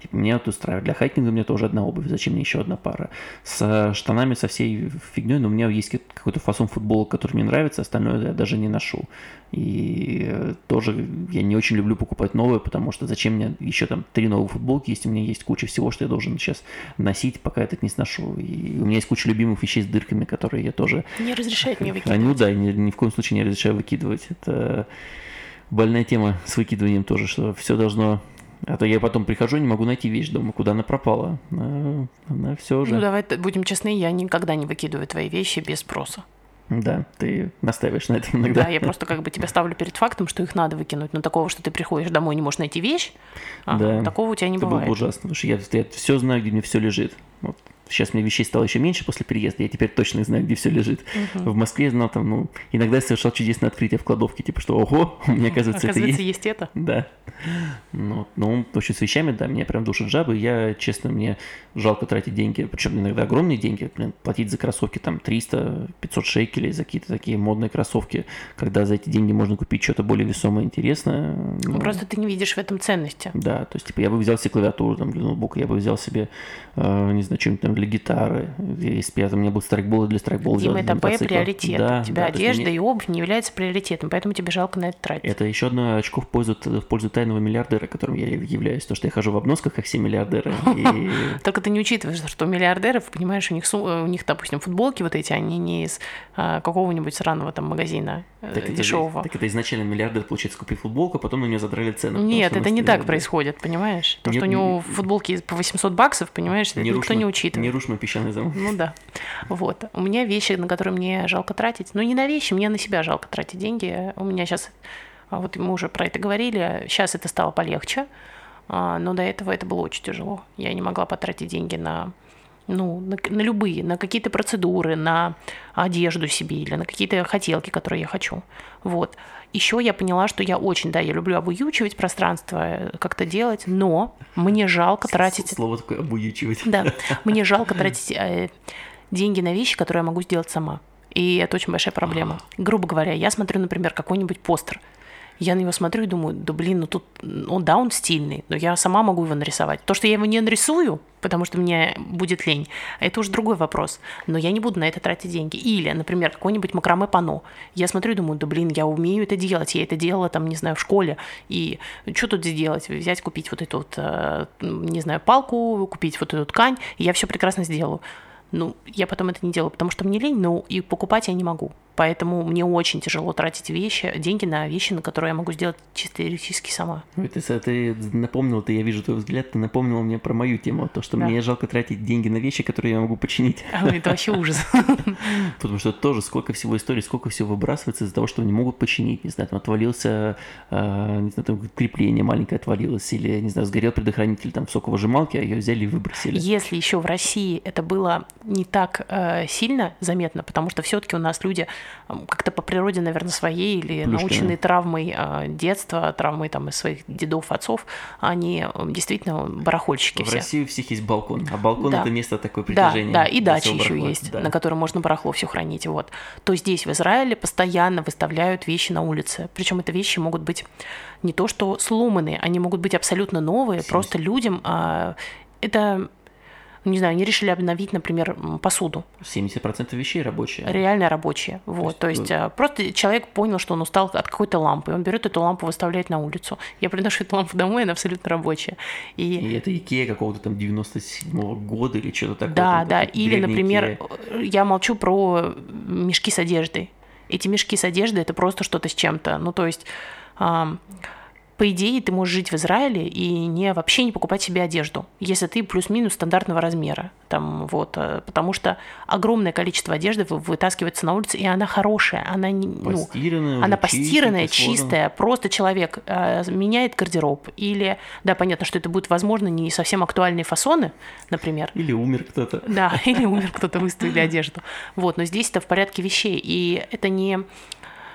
Типа, меня это устраивает. Для хайкинга у меня тоже одна обувь. Зачем мне еще одна пара? С штанами, со всей фигней, но у меня есть какой-то фасон футбола, который мне нравится, остальное я даже не ношу. И э, тоже я не очень люблю покупать новые, потому что зачем мне еще там три новые футболки, если у меня есть куча всего, что я должен сейчас носить, пока я так не сношу. И у меня есть куча любимых вещей с дырками, которые я тоже... Не разрешает мне выкидывать. Ну да, ни, ни в коем случае не разрешаю выкидывать. Это больная тема с выкидыванием тоже, что все должно а то я потом прихожу, не могу найти вещь дома, куда она пропала. Она, она все уже. Ну давай будем честны, я никогда не выкидываю твои вещи без спроса. Да, ты настаиваешь на этом иногда. Да, я просто как бы тебя ставлю перед фактом, что их надо выкинуть. Но такого, что ты приходишь домой и не можешь найти вещь, а, да. такого у тебя не это бывает. Это было бы ужасно, потому что я, я все знаю, где мне все лежит. Вот Сейчас мне вещей стало еще меньше после переезда, я теперь точно знаю, где все лежит. Угу. В Москве я знал там, ну, иногда я совершал чудесное открытие в кладовке, типа, что, ого, *laughs* у меня, оказывается, оказывается это есть. есть это? Да. Ну, ну, в общем, с вещами, да, меня прям душат жабы. Я, честно, мне жалко тратить деньги, причем иногда огромные деньги, блин, платить за кроссовки там 300-500 шекелей за какие-то такие модные кроссовки, когда за эти деньги можно купить что-то более весомое, интересное. Ну, Просто ты не видишь в этом ценности. Да, то есть, типа, я бы взял себе клавиатуру там, для ноутбука, я бы взял себе, э, не знаю, что-нибудь там для гитары, если бы я, там, у меня был страйкбол для страйкбола. Дима, это Б приоритет. Да, У тебя да, одежда и обувь не является приоритетом, поэтому тебе жалко на это тратить. Это еще одно очко в пользу, в пользу тайного миллиардера, которым я являюсь. То, что я хожу в обносках, как все миллиардеры. *laughs* Только ты не учитываешь, что миллиардеров, понимаешь, у них, у них, допустим, футболки вот эти, они не из а, какого-нибудь сраного там магазина э, дешевого. Так это изначально миллиардер, получается, купил футболку, а потом на нее задрали цену. Нет, это не так происходит, понимаешь? То, что у него футболки по 800 баксов, понимаешь, это никто не учитывает. Не рушь мой песчаный замок. Ну да. Вот. У меня вещи, на которые мне жалко тратить. Ну, не на вещи, мне на себя жалко тратить деньги. У меня сейчас, а вот мы уже про это говорили, сейчас это стало полегче, а, но до этого это было очень тяжело. Я не могла потратить деньги на ну, на, на любые, на какие-то процедуры, на одежду себе или на какие-то хотелки, которые я хочу. Вот. Еще я поняла, что я очень, да, я люблю обуючивать пространство, э, как-то делать, но мне жалко тратить... Слово такое обуючивать. Да, мне жалко тратить деньги на вещи, которые я могу сделать сама. И это очень большая проблема. Грубо говоря, я смотрю, например, какой-нибудь постер – я на него смотрю и думаю, да блин, ну тут, он, да, он стильный, но я сама могу его нарисовать. То, что я его не нарисую, потому что мне будет лень, это уже другой вопрос. Но я не буду на это тратить деньги. Или, например, какой-нибудь макраме пано. Я смотрю и думаю, да блин, я умею это делать, я это делала там, не знаю, в школе. И что тут сделать? Взять, купить вот эту вот, э, не знаю, палку, купить вот эту ткань, и я все прекрасно сделаю. Ну, я потом это не делаю, потому что мне лень, но и покупать я не могу. Поэтому мне очень тяжело тратить вещи, деньги на вещи, на которые я могу сделать чисто теоретически сама. Ой, ты, ты напомнил, ты, я вижу твой взгляд, ты напомнил мне про мою тему, то, что да. мне жалко тратить деньги на вещи, которые я могу починить. *laughs* А, это вообще ужас. *laughs* Потому что тоже сколько всего историй, сколько всего выбрасывается из-за того, что не могут починить. Не знаю, там отвалился, а, не знаю, там крепление маленькое отвалилось, или, не знаю, сгорел предохранитель там в соковыжималке, а ее взяли и выбросили. Если еще в России это было не так э, сильно заметно, потому что все-таки у нас люди как-то по природе, наверное, своей или Плюшкина. наученные травмой э, детства, травмой там из своих дедов, отцов, они действительно барахольщики В все. России у всех есть балкон, а балкон Да. это место такое Да, притяжения. да, и для дачи еще есть, Да. на которой можно барахло все хранить. Вот. То здесь, в Израиле, постоянно выставляют вещи на улице. Причем это вещи могут быть не то что сломанные, они могут быть абсолютно новые. Семьдесят. Просто людям а, это, ну, не знаю, они решили обновить, например, посуду. 70% вещей рабочие. Реально рабочие. Вот. То есть, есть, ну- а, просто человек понял, что он устал от какой-то лампы. Он берет эту лампу, выставляет на улицу. Я приношу эту лампу домой, она абсолютно рабочая. И И это Икея какого-то там 97-го года или что-то такое. Да, там да. Или, например, Икея. я молчу про мешки с одеждой. Эти мешки с одеждой это просто что-то с чем-то. Ну, то есть, по идее, ты можешь жить в Израиле и не вообще не покупать себе одежду, если ты плюс-минус стандартного размера. Там, вот, э, потому что огромное количество одежды вы- вытаскивается на улицу, и она хорошая, она не, ну, она постиранная, чистая, просто человек э, меняет гардероб. Или, да, понятно, что это будут, возможно, не совсем актуальные фасоны, например. Или умер кто-то. Да, *laughs* или умер кто-то, выставили одежду. Вот, но здесь это в порядке вещей. И это не...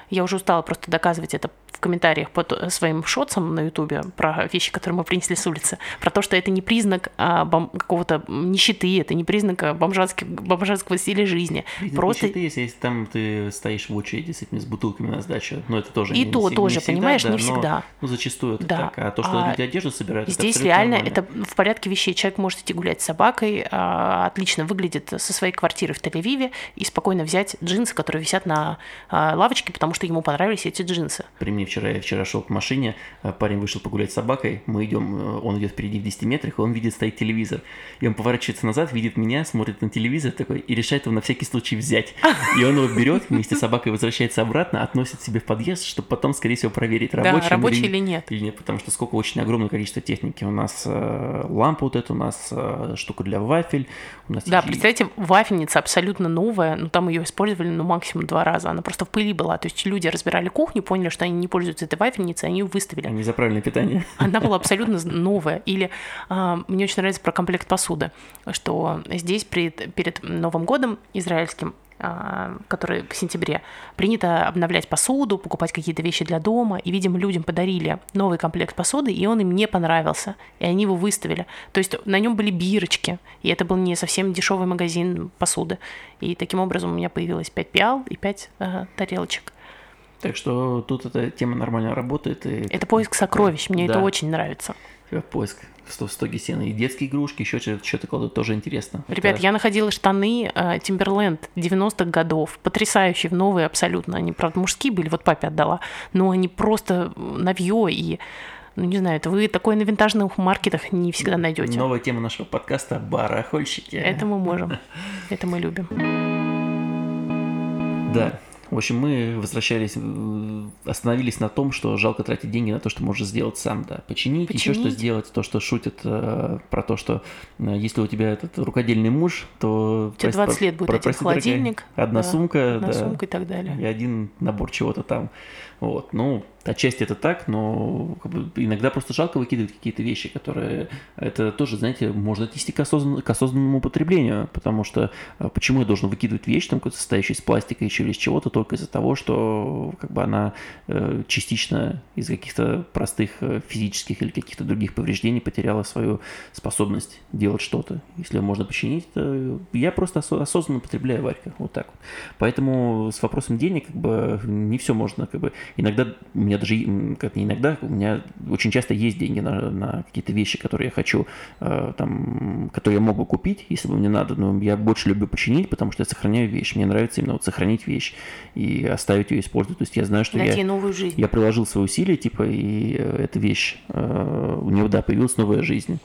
Я уже устала просто доказывать это в комментариях под э, своим шотсом на Ютубе про вещи, которые мы принесли с улицы, про то, что это не признак а, бом- какого-то нищеты, это не признак а, бомжатски- бомжатского стиля жизни. Видно, Просто нищеты есть, если там ты стоишь в очереди с этими с бутылками на сдачу, но это тоже И не, то не тоже, не всегда, понимаешь, да, не но, всегда. Ну, зачастую это Да. так. А то, что А люди одежду собирают, это Здесь абсолютно реально нормально. это в порядке вещей. Человек может идти гулять с собакой, а, отлично выглядит со своей квартиры в Тель-Авиве и спокойно взять джинсы, которые висят на а, лавочке, потому что ему понравились эти джинсы. При мне вчера, я вчера шел к машине, а, парень вышел погулять с собакой, мы идем, э, он идет впереди в 10 метрах, и он видит, стоит телевизор. И он поворачивается назад, видит меня, смотрит на телевизор такой и решает его на всякий случай взять. И он его берет, вместе с собакой возвращается обратно, относит себе в подъезд, чтобы потом, скорее всего, проверить, рабочий, да, рабочий или нет. или нет, потому что сколько очень огромное количество техники. У нас э, лампа вот эта, у нас э, штука для вафель, у нас Да, есть- представляете, вафельница абсолютно новая, но там ее использовали ну максимум два раза, она просто в пыли была. То есть люди разбирали кухню, поняли, что они не пользуются этой вафельницей, они ее выставили. Они за правильное питание. *laughs* Она была абсолютно новая. Или а, мне очень нравится про комплект посуды, что здесь перед, перед Новым годом израильским а, который в сентябре, принято обновлять посуду, покупать какие-то вещи для дома. И, видимо, людям подарили новый комплект посуды, и он им не понравился. И они его выставили. То есть на нем были бирочки. И это был не совсем дешевый магазин посуды. И таким образом у меня появилось 5 пиал и 5 тарелочек. Так что тут эта тема нормально работает. И Это поиск сокровищ. Мне это Да. очень нравится. Э, Поиск в сто- в стоге сена. И детские игрушки, еще что-то, что-то кладут, тоже интересно. Ребят, Это- я находила штаны Тимберленд 90-х годов, потрясающие, новые абсолютно. Они, правда, мужские были, вот папе отдала, но они просто навье и ну, не знаю, это вы такое на винтажных маркетах не всегда найдете. Новая тема нашего подкаста – барахольщики. Это мы можем. *laughs* Это мы любим. Да. В общем, мы возвращались, остановились на том, что жалко тратить деньги на то, что можешь сделать сам, да. Починить, еще что Починить. сделать, то, что шутят э, про то, что э, если у тебя этот рукодельный муж, то... У тебя 20 лет будет один холодильник, одна да, сумка, Одна да, сумка и так далее. и один набор чего-то там. Вот, ну, отчасти это так, но иногда просто жалко выкидывать какие-то вещи, которые это тоже, знаете, можно отнести к, осознан- к осознанному потреблению, потому что э, почему я должен выкидывать вещь, там, состоящую из пластика еще или из чего-то, только из-за того, что как бы она э, частично из каких-то простых э, физических или каких-то других повреждений потеряла свою способность делать что-то. Если можно починить, то я просто осо- осознанно потребляю Варька, вот так вот. Поэтому с вопросом денег как бы не все можно, как бы иногда у меня даже, как не иногда, у меня очень часто есть деньги на, на какие-то вещи, которые я хочу, э, там, которые я мог бы купить, если бы мне надо, но я больше люблю починить, потому что я сохраняю вещь, мне нравится именно вот сохранить вещь и оставить ее использовать, то есть я знаю, что я... новую жизнь. Я приложил свои усилия, типа, и э, эта вещь, э, у него, да, появилась новая жизнь.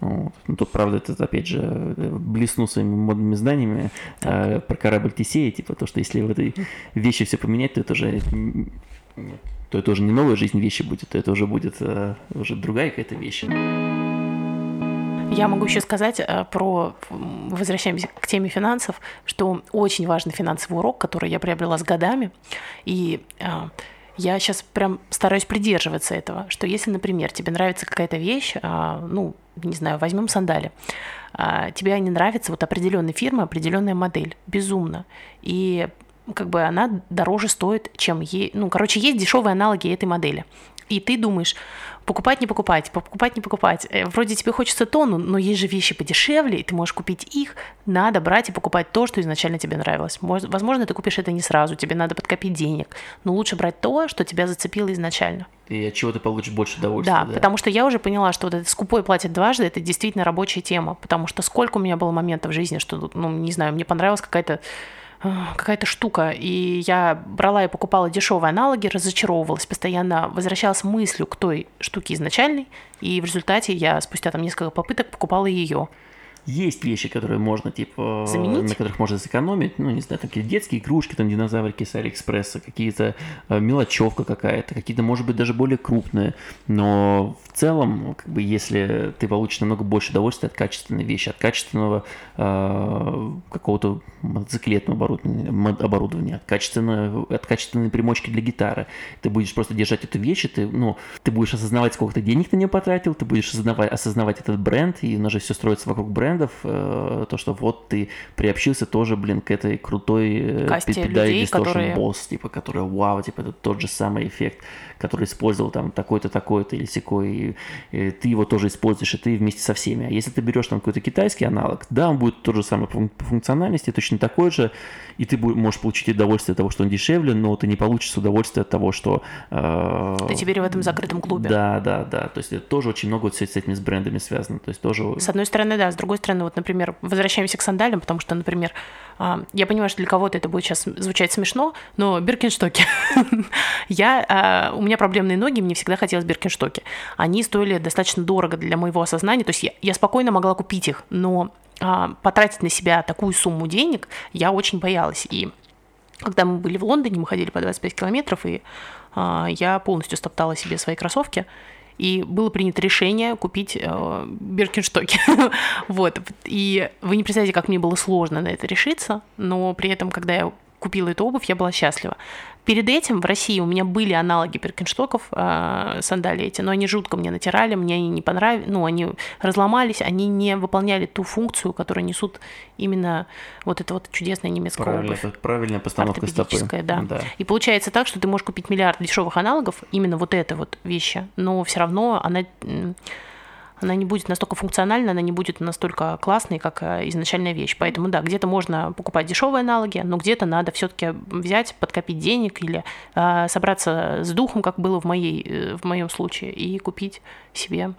Вот. Ну, тут, правда, это, опять же, э, блесну своими модными знаниями э, про корабль Тесея, типа, то, что если в этой *laughs* вещи все поменять, то это уже м, то это уже не новая жизнь вещи будет, то это уже будет э, уже другая какая-то вещь. Я могу еще сказать э, про, возвращаемся к теме финансов, что очень важный финансовый урок, который я приобрела с годами, и а, я сейчас прям стараюсь придерживаться этого, что если, например, тебе нравится какая-то вещь, а, ну, не знаю, возьмем сандали, а, тебе не нравится вот определенная фирма, определенная модель, безумно, и как бы она дороже стоит, чем ей... Ну, короче, есть дешевые аналоги этой модели. И ты думаешь, покупать, не покупать, покупать, не покупать. Э, вроде тебе хочется тону, но есть же вещи подешевле, и ты можешь купить их. Надо брать и покупать то, что изначально тебе нравилось. Возможно, ты купишь это не сразу, тебе надо подкопить денег, но лучше брать то, что тебя зацепило изначально. И от чего ты получишь больше удовольствия. Да, да, потому что я уже поняла, что вот этот скупой платит дважды, это действительно рабочая тема, потому что сколько у меня было моментов в жизни, что, ну, не знаю, мне понравилась какая-то какая-то штука, и я брала и покупала дешевые аналоги, разочаровывалась, постоянно возвращалась мыслью к той штуке изначальной, и в результате я спустя там несколько попыток покупала ее. Есть вещи, которые можно, типа, Заменить? на которых можно сэкономить. Ну, не знаю, там какие-то детские игрушки, там динозаврики с Алиэкспресса, какие-то э, мелочевка какая-то, какие-то, может быть, даже более крупные. Но в целом, как бы, если ты получишь намного больше удовольствия от качественной вещи, от качественного э, какого-то мотоциклетного оборудования, оборудования от, качественной, от качественной примочки для гитары, ты будешь просто держать эту вещь, и ты, ну, ты будешь осознавать, сколько ты денег на нее потратил, ты будешь осознавать, осознавать этот бренд, и у нас же все строится вокруг бренда, брендов, э, то, что вот ты приобщился тоже, блин, к этой крутой э, Касте людей, Distortion которые... Boss, типа, который, вау, типа, это тот же самый эффект, который использовал там такой-то, такой-то или секой, и, и ты его тоже используешь, и ты вместе со всеми. А если ты берешь там какой-то китайский аналог, да, он будет тот же самый по функциональности, точно такой же, и ты можешь получить удовольствие от того, что он дешевле, но ты не получишь удовольствие от того, что... Э, ты теперь в этом закрытом клубе. Да, да, да. То есть это тоже очень много вот с этими с брендами связано. То есть тоже... С одной стороны, да, с другой стороны, вот, например, возвращаемся к сандалям, потому что, например, а, я понимаю, что для кого-то это будет сейчас звучать смешно, но биркинштоки. *laughs* я, а, у меня проблемные ноги, мне всегда хотелось биркинштоки. Они стоили достаточно дорого для моего осознания, то есть я, я спокойно могла купить их, но а, потратить на себя такую сумму денег я очень боялась. И когда мы были в Лондоне, мы ходили по 25 километров, и я полностью стоптала себе свои кроссовки, и было принято решение купить э, Биркинштоки. *laughs* вот. И вы не представляете, как мне было сложно на это решиться, но при этом, когда я купила эту обувь, я была счастлива. Перед этим в России у меня были аналоги перкинштоков, э, сандалии эти, но они жутко мне натирали, мне они не понравились, ну, они разломались, они не выполняли ту функцию, которую несут именно вот эта вот чудесная немецкая Правильно, обувь. Правильная постановка стопы. Да. да. И получается так, что ты можешь купить миллиард дешевых аналогов именно вот этой вот вещи, но все равно она она не будет настолько функциональна, она не будет настолько классной, как э, изначальная вещь. Поэтому да, где-то можно покупать дешевые аналоги, но где-то надо все-таки взять, подкопить денег или э, собраться с духом, как было в, моей, э, в моем случае, и купить себе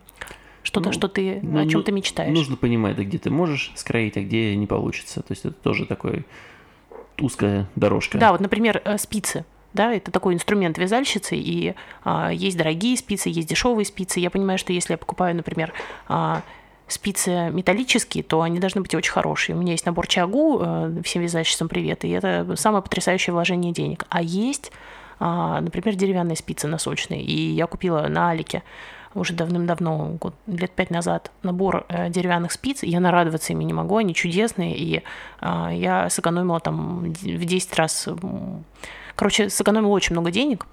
что-то, ну, что ты ну, о чем ты мечтаешь. Нужно понимать, где ты можешь скроить, а где не получится. То есть это тоже такой узкая дорожка. Да, вот, например, э, спицы да, это такой инструмент вязальщицы, и а, есть дорогие спицы, есть дешевые спицы. Я понимаю, что если я покупаю, например, а, спицы металлические, то они должны быть очень хорошие. У меня есть набор Чагу, э, всем вязальщицам привет, и это самое потрясающее вложение денег. А есть, а, например, деревянные спицы носочные, и я купила на Алике уже давным-давно, год, лет пять назад, набор э, деревянных спиц. Я нарадоваться ими не могу, они чудесные, и э, я сэкономила там в 10 раз Короче, сэкономила очень много денег,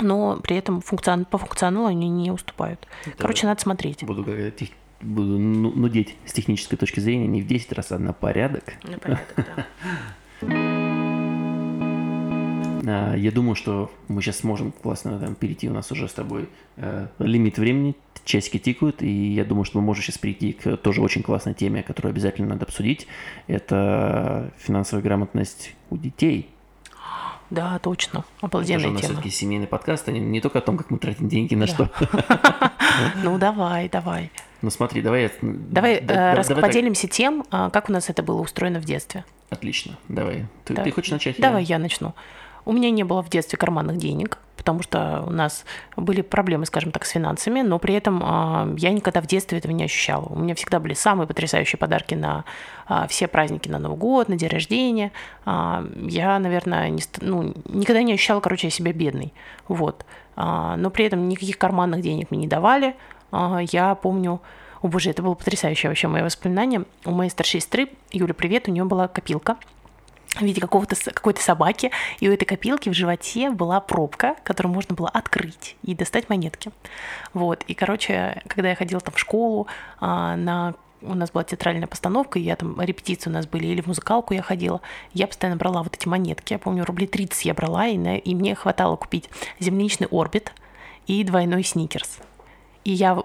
но при этом функцион... по функционалу они не уступают. Это Короче, надо смотреть. Буду говорить буду ну, нудеть с технической точки зрения не в 10 раз, а на порядок. На порядок, да. *laughs* А, я думаю, что мы сейчас сможем классно там, перейти. У нас уже с тобой э, лимит времени, часики тикают, и я думаю, что мы можем сейчас перейти к тоже очень классной теме, которую обязательно надо обсудить. Это финансовая грамотность у детей. Да, точно. Обалденная тема. у нас все-таки семейный подкаст, а не, не только о том, как мы тратим деньги на что. *laughs* Ну, давай, давай. Ну, смотри, давай... Давай э, поделимся тем, а, как у нас это было устроено в детстве. Отлично, давай. Ты хочешь начать? Давай, я начну. У меня не было в детстве карманных денег, потому что у нас были проблемы, скажем так, с финансами, но при этом э, я никогда в детстве этого не ощущала. У меня всегда были самые потрясающие подарки на э, все праздники, на Новый год, на день рождения. Э, я, наверное, не, ну, никогда не ощущала, короче, себя бедной. Вот. Но при этом никаких карманных денег мне не давали. Я помню, о боже, это было потрясающее вообще мое воспоминание. У моей старшей сестры, Юля, привет, у нее была копилка – в виде какого-то, какой-то собаки, и у этой копилки в животе была пробка, которую можно было открыть и достать монетки. Вот, и, короче, когда я ходила там в школу, а, на у нас была театральная постановка, и я там репетиции у нас были, или в музыкалку я ходила, я постоянно брала вот эти монетки. Я помню, рублей 30 я брала, и, на, и мне хватало купить земляничный орбит и двойной сникерс. И я... *laughs*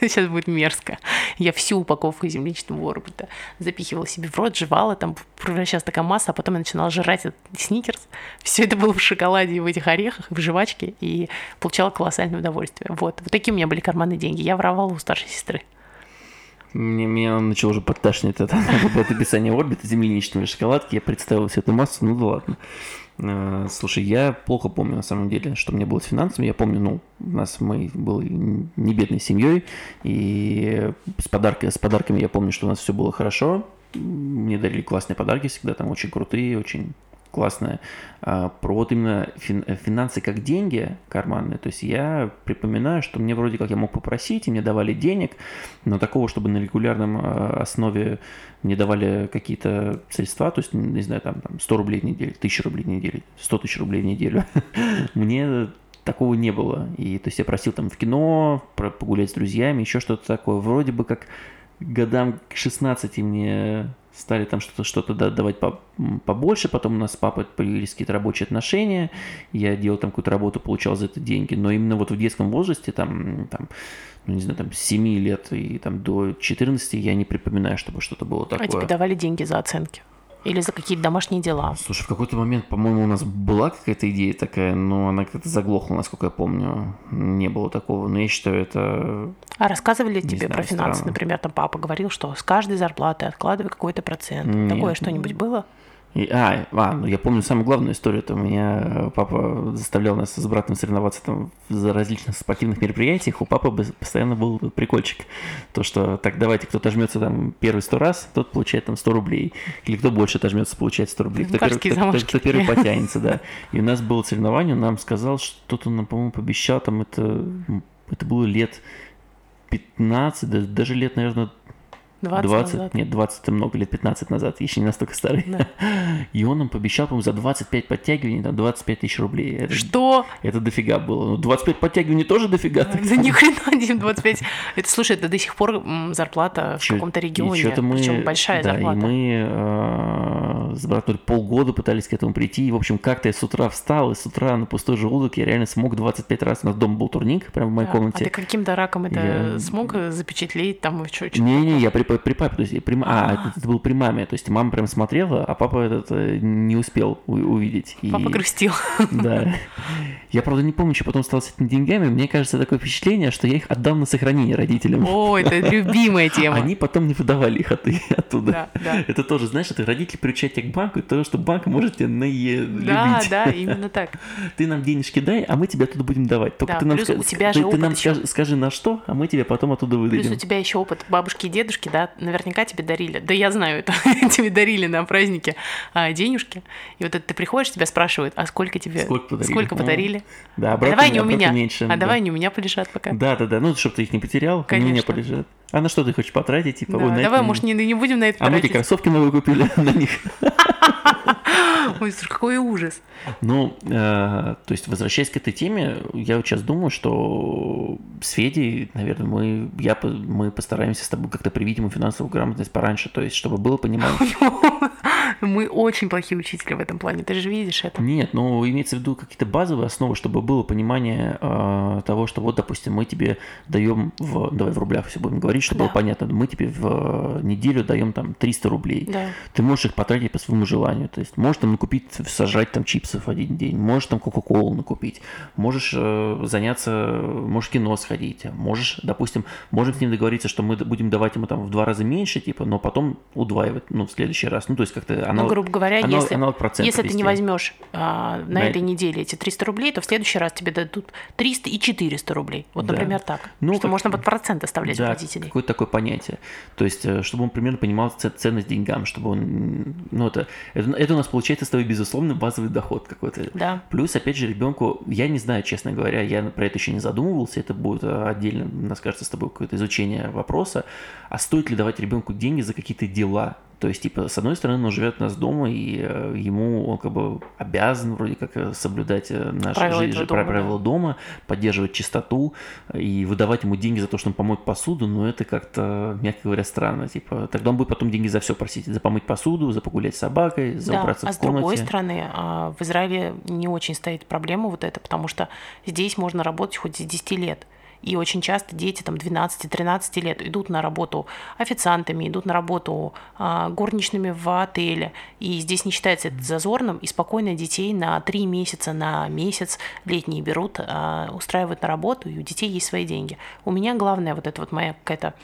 Сейчас будет мерзко. Я всю упаковку земляничного орбита запихивала себе в рот, жевала, там превращалась такая масса, а потом я начинала жрать этот сникерс. *laughs* Все это было в шоколаде и в этих орехах, в жвачке, и получала колоссальное удовольствие. Вот. Вот такие у меня были карманные деньги. Я воровала у старшей сестры. Мне, меня начало уже подташнить это, *laughs* это описание орбита, земляничной шоколадки. Я представил всю эту массу, ну да ладно. Э, слушай, я плохо помню на самом деле, что мне было с финансами. Я помню, ну, у нас мы были не бедной семьей, и с, подарками, с подарками я помню, что у нас все было хорошо. Мне дарили классные подарки всегда, там очень крутые, очень классная, а, про вот именно финансы как деньги карманные. То есть я припоминаю, что мне вроде как я мог попросить, и мне давали денег, но такого, чтобы на регулярном а, основе мне давали какие-то средства, то есть, не знаю, там, там 100 рублей в неделю, 1000 рублей в неделю, 100 тысяч рублей в неделю, *laughs* мне такого не было. И то есть я просил там в кино, погулять с друзьями, еще что-то такое. Вроде бы как годам к 16 мне стали там что-то что-то давать побольше, потом у нас с папой появились какие-то рабочие отношения, я делал там какую-то работу, получал за это деньги, но именно вот в детском возрасте, там, там ну, не знаю, там, с 7 лет и там до 14 я не припоминаю, чтобы что-то было такое. А тебе давали деньги за оценки? Или за какие-то домашние дела? Слушай, в какой-то момент, по-моему, у нас была какая-то идея такая, но она как-то заглохла, насколько я помню. Не было такого. Но я считаю, это... А рассказывали тебе знаю, про финансы? Странно. Например, там папа говорил, что с каждой зарплаты откладывай какой-то процент. Нет, Такое что-нибудь было? И, а, а, ну я помню самую главную историю. Это у меня э, папа заставлял нас с братом соревноваться там за различных спортивных мероприятиях. У папы постоянно был прикольчик. То, что так давайте, кто-то жмется там первый сто раз, тот получает там 100 рублей. Или кто больше отожмется, получает 100 рублей. Кто, первый, кто, кто, кто первый *laughs* потянется, да. И у нас было соревнование, он нам сказал, что-то он, по-моему, пообещал, там это, это было лет 15, даже лет, наверное, 20, 20 назад. нет, 20 это много лет, 15 назад, еще не настолько старый. Да. *laughs* И он нам пообещал, по-моему, за 25 подтягиваний, там, 25 тысяч рублей. Это, Что? Это дофига было. Ну, 25 подтягиваний тоже дофига. Да ни хрена, Дим, 25. Это, слушай, это до сих пор зарплата в каком-то регионе, мы, причем большая да, зарплата. и мы э, с братом полгода пытались к этому прийти, и, в общем, как-то я с утра встал, и с утра на пустой желудок я реально смог 25 раз, у нас дома был турник, прямо в моей да. комнате. А ты каким-то раком это я... смог запечатлеть там? Не-не, я при, при папе, то есть при, а, это, это был при маме, то есть мама прям смотрела, а папа этот э, не успел увидеть. И, папа грустил. *laughs* Да. Я, правда, не помню, что потом стало с этими деньгами. Мне кажется, такое впечатление, что я их отдал на сохранение родителям. О, это любимая тема. Они потом не выдавали их от, оттуда. Да, да. Это тоже, знаешь, это родители приучают тебя к банку, то, что банк может тебя нае Да, да, именно так. Ты нам денежки дай, а мы тебе оттуда будем давать. Только да, ты нам, плюс у тебя же ты, опыт ты нам скажи, скажи на что, а мы тебе потом оттуда выдадим. Плюс у тебя еще опыт бабушки и дедушки, да, наверняка тебе дарили. Да я знаю это. *laughs* тебе дарили на празднике а, денежки. И вот это ты приходишь, тебя спрашивают, а сколько тебе? Сколько подарили? Сколько подарили? Да, а давай не у меня. Меньше, а да. давай не у меня полежат пока. Да, да, да. Ну, чтобы ты их не потерял, Конечно. у меня полежат. А на что ты хочешь потратить? Типа, да, давай, может, не, не будем на это А мы тебе кроссовки новые купили *laughs* на них. *laughs* Ой, слушай, какой ужас. Ну, э, то есть, возвращаясь к этой теме, я вот сейчас думаю, что с Федей, наверное, мы, я, мы постараемся с тобой как-то привить ему финансовую грамотность пораньше, то есть, чтобы было понимание. *laughs* Мы очень плохие учителя в этом плане, ты же видишь это. Нет, ну, имеется в виду какие-то базовые основы, чтобы было понимание э, того, что вот, допустим, мы тебе даем, в, давай в рублях все будем говорить, чтобы да. было понятно, мы тебе в неделю даем там 300 рублей. Да. Ты можешь их потратить по своему желанию, то есть, можешь там накупить, сажать там чипсов один день, можешь там Кока-Колу накупить, можешь э, заняться, можешь кино сходить, можешь, допустим, можем с ним договориться, что мы будем давать ему там в два раза меньше, типа, но потом удваивать, ну, в следующий раз, ну, то есть как-то аналог, ну, грубо говоря, аналог, если, аналог если ты не возьмешь а, на, на этой неделе эти 300 рублей, то в следующий раз тебе дадут 300 и 400 рублей. Вот, да. например, так. Ну, что как, можно под процент оставлять да, родителей. какое-то такое понятие. То есть, э, чтобы он примерно понимал ценность деньгам, чтобы он, ну, это, это, это у нас получается с тобой безусловно базовый доход какой-то. Да. Плюс, опять же, ребенку, я не знаю, честно говоря, я про это еще не задумывался, это будет э, отдельно, у нас кажется, с тобой какое-то изучение вопроса, а стоит ли давать ребенку деньги за какие-то дела, То есть, типа, с одной стороны, он живет у нас дома, и э, ему он как бы обязан вроде как э, соблюдать э, наши Правила жизнь, дома, правила дома, поддерживать чистоту и выдавать ему деньги за то, что он помоет посуду, но это как-то, мягко говоря, странно. Типа, тогда он будет потом деньги за все просить. За помыть посуду, за погулять с собакой, за Да, убраться а в с другой комнате. стороны, а, в Израиле не очень стоит проблема вот эта, потому что здесь можно работать хоть с 10 лет. И очень часто дети там 12-13 лет идут на работу официантами, идут на работу а, горничными в отеле. И здесь не считается это зазорным. И спокойно детей на 3 месяца, на месяц летние берут, а, устраивают на работу, и у детей есть свои деньги. У меня главное вот это вот моя какая-то,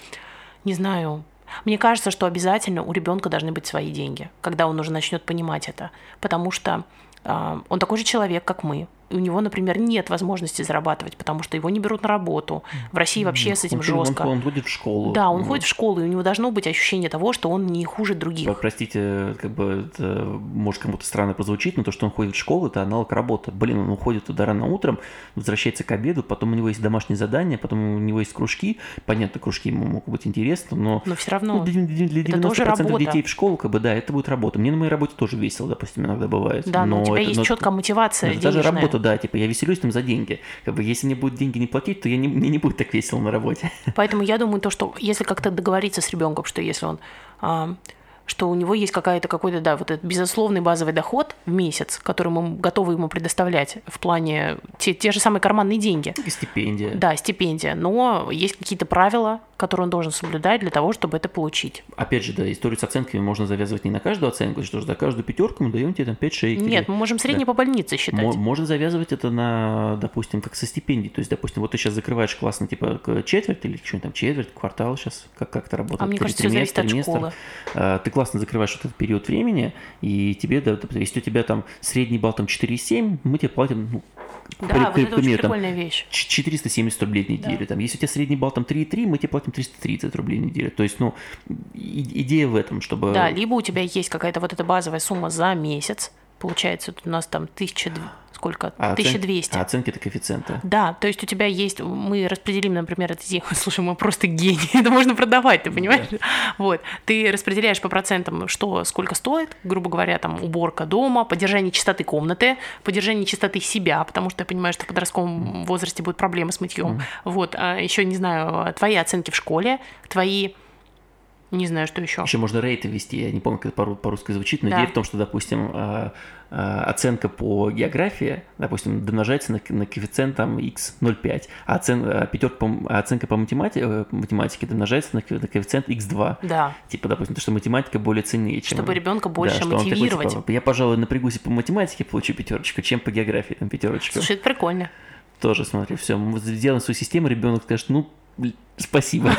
не знаю, мне кажется, что обязательно у ребенка должны быть свои деньги, когда он уже начнет понимать это. Потому что а, он такой же человек, как мы. У него, например, нет возможности зарабатывать, потому что его не берут на работу. В России вообще с этим Он- жестко. Он, ходит в школу. Да, он Вот. ходит в школу, и у него должно быть ощущение того, что он не хуже других. По- Простите, как бы это может кому-то странно прозвучит, но то, что он ходит в школу, это аналог работы. Блин, он уходит туда рано утром, возвращается к обеду, потом у него есть домашние задания, потом у него есть кружки. Понятно, кружки ему могут быть интересны, но Но все равно. ну, для, для- для это тоже 90% работа. детей в школу, как бы, да, это будет работа. Мне на моей работе тоже весело, допустим, иногда бывает. да, но, у тебя это- есть но- четкая мотивация но даже работа, да, типа я веселюсь там за деньги. Как бы если мне будут деньги не платить, то я не, мне не будет так весело на работе. Поэтому я думаю, то, что если как-то договориться с ребенком, что если он а, что у него есть какая-то какой-то, да, вот этот безусловный базовый доход в месяц, который мы готовы ему предоставлять в плане те, те же самые карманные деньги. И стипендия. Да, стипендия, но есть какие-то правила, которые он должен соблюдать для того, чтобы это получить. Опять же, да, историю с оценками можно завязывать не на каждую оценку, что за каждую пятерку мы даем тебе там 5 шейкерей. Нет, мы можем средний по больнице считать. Мо- Можно завязывать это на, допустим, как со стипендией. То есть, допустим, вот ты сейчас закрываешь классно, типа, четверть или что там, четверть, квартал сейчас, как, как это работает? А мне кажется, все зависит от школы. А, Ты классно закрываешь этот период времени, и тебе, да, если у тебя там средний балл там 4,7, мы тебе платим, ну, Да, при- вот это очень примеру, там, прикольная вещь. ч- 470 рублей в неделю. Там, если у тебя средний балл там 3,3, мы тебе платим 330 рублей в неделю. То есть, ну, идея в этом, чтобы... Да, либо у тебя есть какая-то вот эта базовая сумма за месяц, получается, тут у нас там 1000, сколько? а оцен- 1200. а оценки это коэффициенты. Да, то есть у тебя есть, мы распределим, например, эти деньги. *laughs* Слушай, мы просто гений, *laughs* это можно продавать, ты понимаешь? Вот, ты распределяешь по процентам, что сколько стоит, грубо говоря, там уборка дома, поддержание чистоты комнаты, поддержание чистоты себя, потому что я понимаю, что в подростковом возрасте будут проблемы с мытьем. Вот, а еще не знаю, твои оценки в школе, твои, не знаю, что еще. Еще можно рейты ввести, я не помню, как это по- по-русски звучит, но Да. идея в том, что, допустим, а, а, оценка по географии, допустим, домножается на, на коэффициент там x0,5, а, оцен, а пятерка по, а оценка по математике, э, математике домножается на, на коэффициент x2. Да, Типа, допустим, то, что математика более ценнее, чем... чтобы ребенка Да, больше что он такой, мотивировать. типа, я, пожалуй, напрягусь и по математике получу пятерочку, чем по географии там пятерочку. Слушай, это прикольно. Тоже, смотри, все, мы сделаем свою систему, ребенок скажет, ну, спасибо.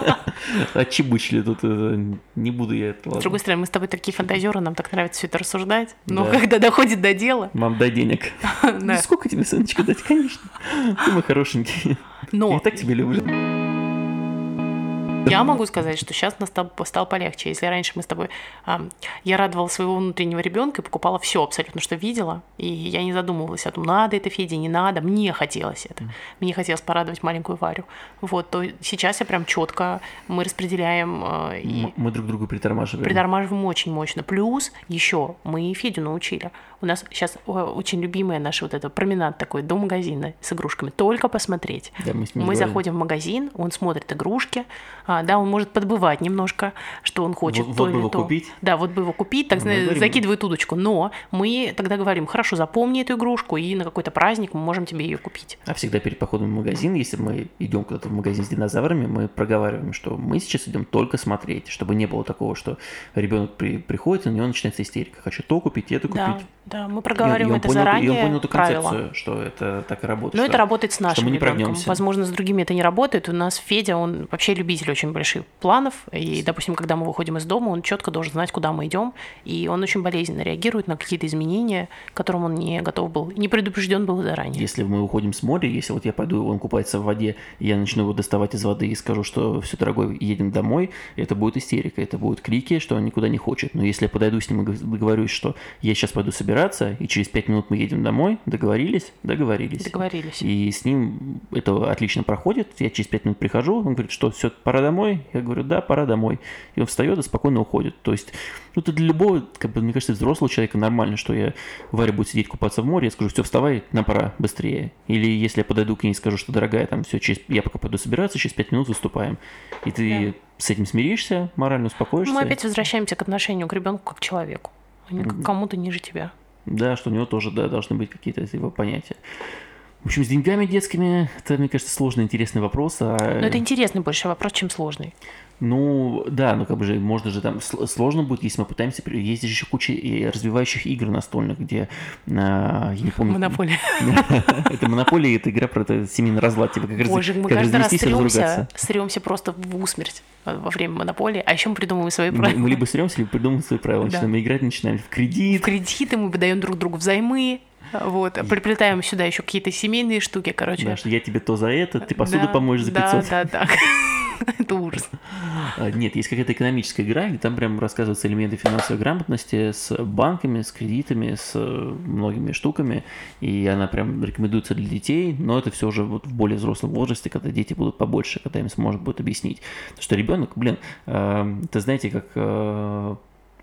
*laughs* Отчебучили тут, не буду я это. С другой стороны, мы с тобой такие фантазеры, нам так нравится все это рассуждать. Но Да. когда доходит до дела, Мам, дай денег. *laughs* да. «Ну, Сколько тебе, сыночка, дать? Конечно. Ты мой хорошенький. но Я так тебя люблю. Я могу сказать, что сейчас нас стал, стал полегче. Если раньше мы с тобой... я радовала своего внутреннего ребенка и покупала все абсолютно, что видела. И я не задумывалась о том, надо это Феде, не надо. Мне хотелось это. Мне хотелось порадовать маленькую Варю. Вот, то сейчас я прям четко, мы распределяем а, и Мы друг другу притормаживаем. притормаживаем очень мощно. Плюс еще мы Федю научили. У нас сейчас очень любимая наша вот эта променад такой до магазина с игрушками. Только посмотреть. Да, мы Мы заходим в магазин, он смотрит игрушки, да, он может подбывать немножко, что он хочет. Вот- то вот бы его то. купить. Да, вот бы его купить, так Мы говорим. закидывает удочку. Но мы тогда говорим, хорошо, запомни эту игрушку, и на какой-то праздник мы можем тебе ее купить. А всегда перед походом в магазин, если мы идем куда-то в магазин с динозаврами, мы проговариваем, что мы сейчас идем только смотреть, чтобы не было такого, что ребенок при, приходит, и у него начинается истерика. Хочу то купить, это Да, купить. да, мы И он- проговариваем и он это понял, заранее. И он понял эту правила. концепцию, что это так и работает. Но что- это работает с что нашим мы не ребенком. прогнемся. Возможно, с другими это не работает. У нас Федя, он вообще любитель очень больших планов. И, допустим, когда мы выходим из дома, он четко должен знать, куда мы идем. И он очень болезненно реагирует на какие-то изменения, к которым он не готов был, не предупрежден был заранее. Если мы уходим с моря, если вот я пойду, он купается в воде, я начну его доставать из воды и скажу, что все, дорогой, едем домой, это будет истерика, это будут крики, что он никуда не хочет. Но если я подойду с ним и договорюсь, что я сейчас пойду собираться, и через пять минут мы едем домой, договорились? Договорились. Договорились. И с ним это отлично проходит. Я через пять минут прихожу, он говорит, что все, пора домой? Я говорю, да, пора домой. И он встает и спокойно уходит. То есть, ну, это для любого, как бы, мне кажется, взрослого человека нормально, что я, Варя будет сидеть купаться в море, я скажу, все, вставай, нам пора, быстрее. Или если я подойду к ней и скажу, что, дорогая, там, все, через, я пока пойду собираться, через пять минут выступаем. И ты да. с этим смиришься, морально успокоишься. Мы опять возвращаемся к отношению к ребенку как к человеку, а не к кому-то ниже тебя. Да, что у него тоже, да, должны быть какие-то его понятия. В общем, с деньгами детскими, это, мне кажется, сложный, интересный вопрос. А... Но это интересный больше вопрос, чем сложный. Ну, да, ну как бы же, можно же там, сложно будет, если мы пытаемся, есть же еще куча развивающих игр настольных, где, а, я не помню... Монополия. *laughs* Это монополия, это игра про семейный разлад, типа как Боже, мы каждый раз сремся, сремся просто в усмерть во время монополии, а еще мы придумываем свои правила. Мы либо сремся, либо придумываем свои правила, начинаем играть, начинаем в кредит. В кредиты мы выдаем друг другу взаймы, вот, приплетаем сюда еще какие-то семейные штуки, короче. Да, что я тебе то за это, ты посуду да, помоешь за 500. Да, да, да. *laughs* Это ужас. А, нет, есть какая-то экономическая игра, где там прям рассказываются элементы финансовой грамотности с банками, с кредитами, с многими штуками, и она прям рекомендуется для детей, но это все уже вот в более взрослом возрасте, когда дети будут побольше, когда им сможет будет объяснить. Потому что ребенок, блин, это знаете, как а,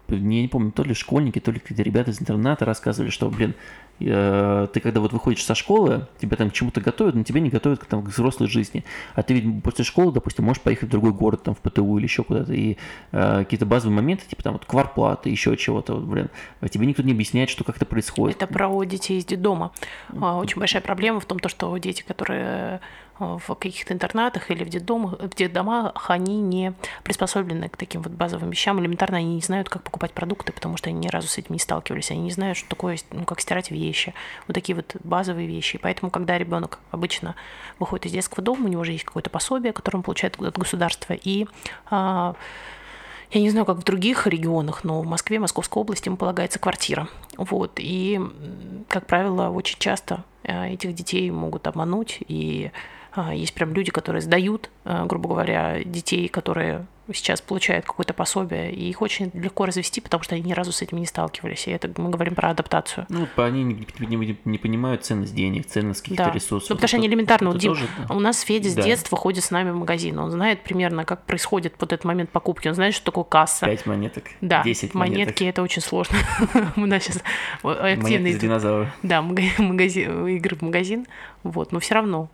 я не помню, то ли школьники, то ли какие-то ребята из интерната рассказывали, что, блин, Э, ты когда вот выходишь со школы, тебя там к чему-то готовят, но тебя не готовят там, к взрослой жизни. А ты ведь после школы, допустим, можешь поехать в другой город, там, в ПТУ или еще куда-то, и э, какие-то базовые моменты, типа там вот кварплаты, еще чего-то, вот, блин, а тебе никто не объясняет, что как это происходит. Это про детей из детдома. А, очень большая проблема в том, то, что дети, которые в каких-то интернатах или в детдомах, в детдомах, они не приспособлены к таким вот базовым вещам. Элементарно они не знают, как покупать продукты, потому что они ни разу с этим не сталкивались. Они не знают, что такое, ну, как стирать вещи. Вот такие вот базовые вещи. И поэтому, когда ребенок обычно выходит из детского дома, у него уже есть какое-то пособие, которое он получает от государства, и а, я не знаю, как в других регионах, но в Москве, Московской области ему полагается квартира. Вот. И, как правило, очень часто э, этих детей могут обмануть и есть прям люди, которые сдают, а, грубо говоря, детей, которые сейчас получают какое-то пособие, и их очень легко развести, потому что они ни разу с этим не сталкивались. И это мы говорим про адаптацию. Ну, они не, не, не понимают ценность денег, ценность каких-то да. ресурсов. Ну, потому что они элементарно. Это, тоже, да. У нас Федя с да. детства ходит с нами в магазин. Он знает примерно, как происходит вот этот момент покупки. Он знает, что такое касса. Пять монеток. Да. Десять монетки. Монетки это очень сложно. *laughs* У нас сейчас активные... динозавры. Да, магазин, игры в магазин. Вот, но все равно.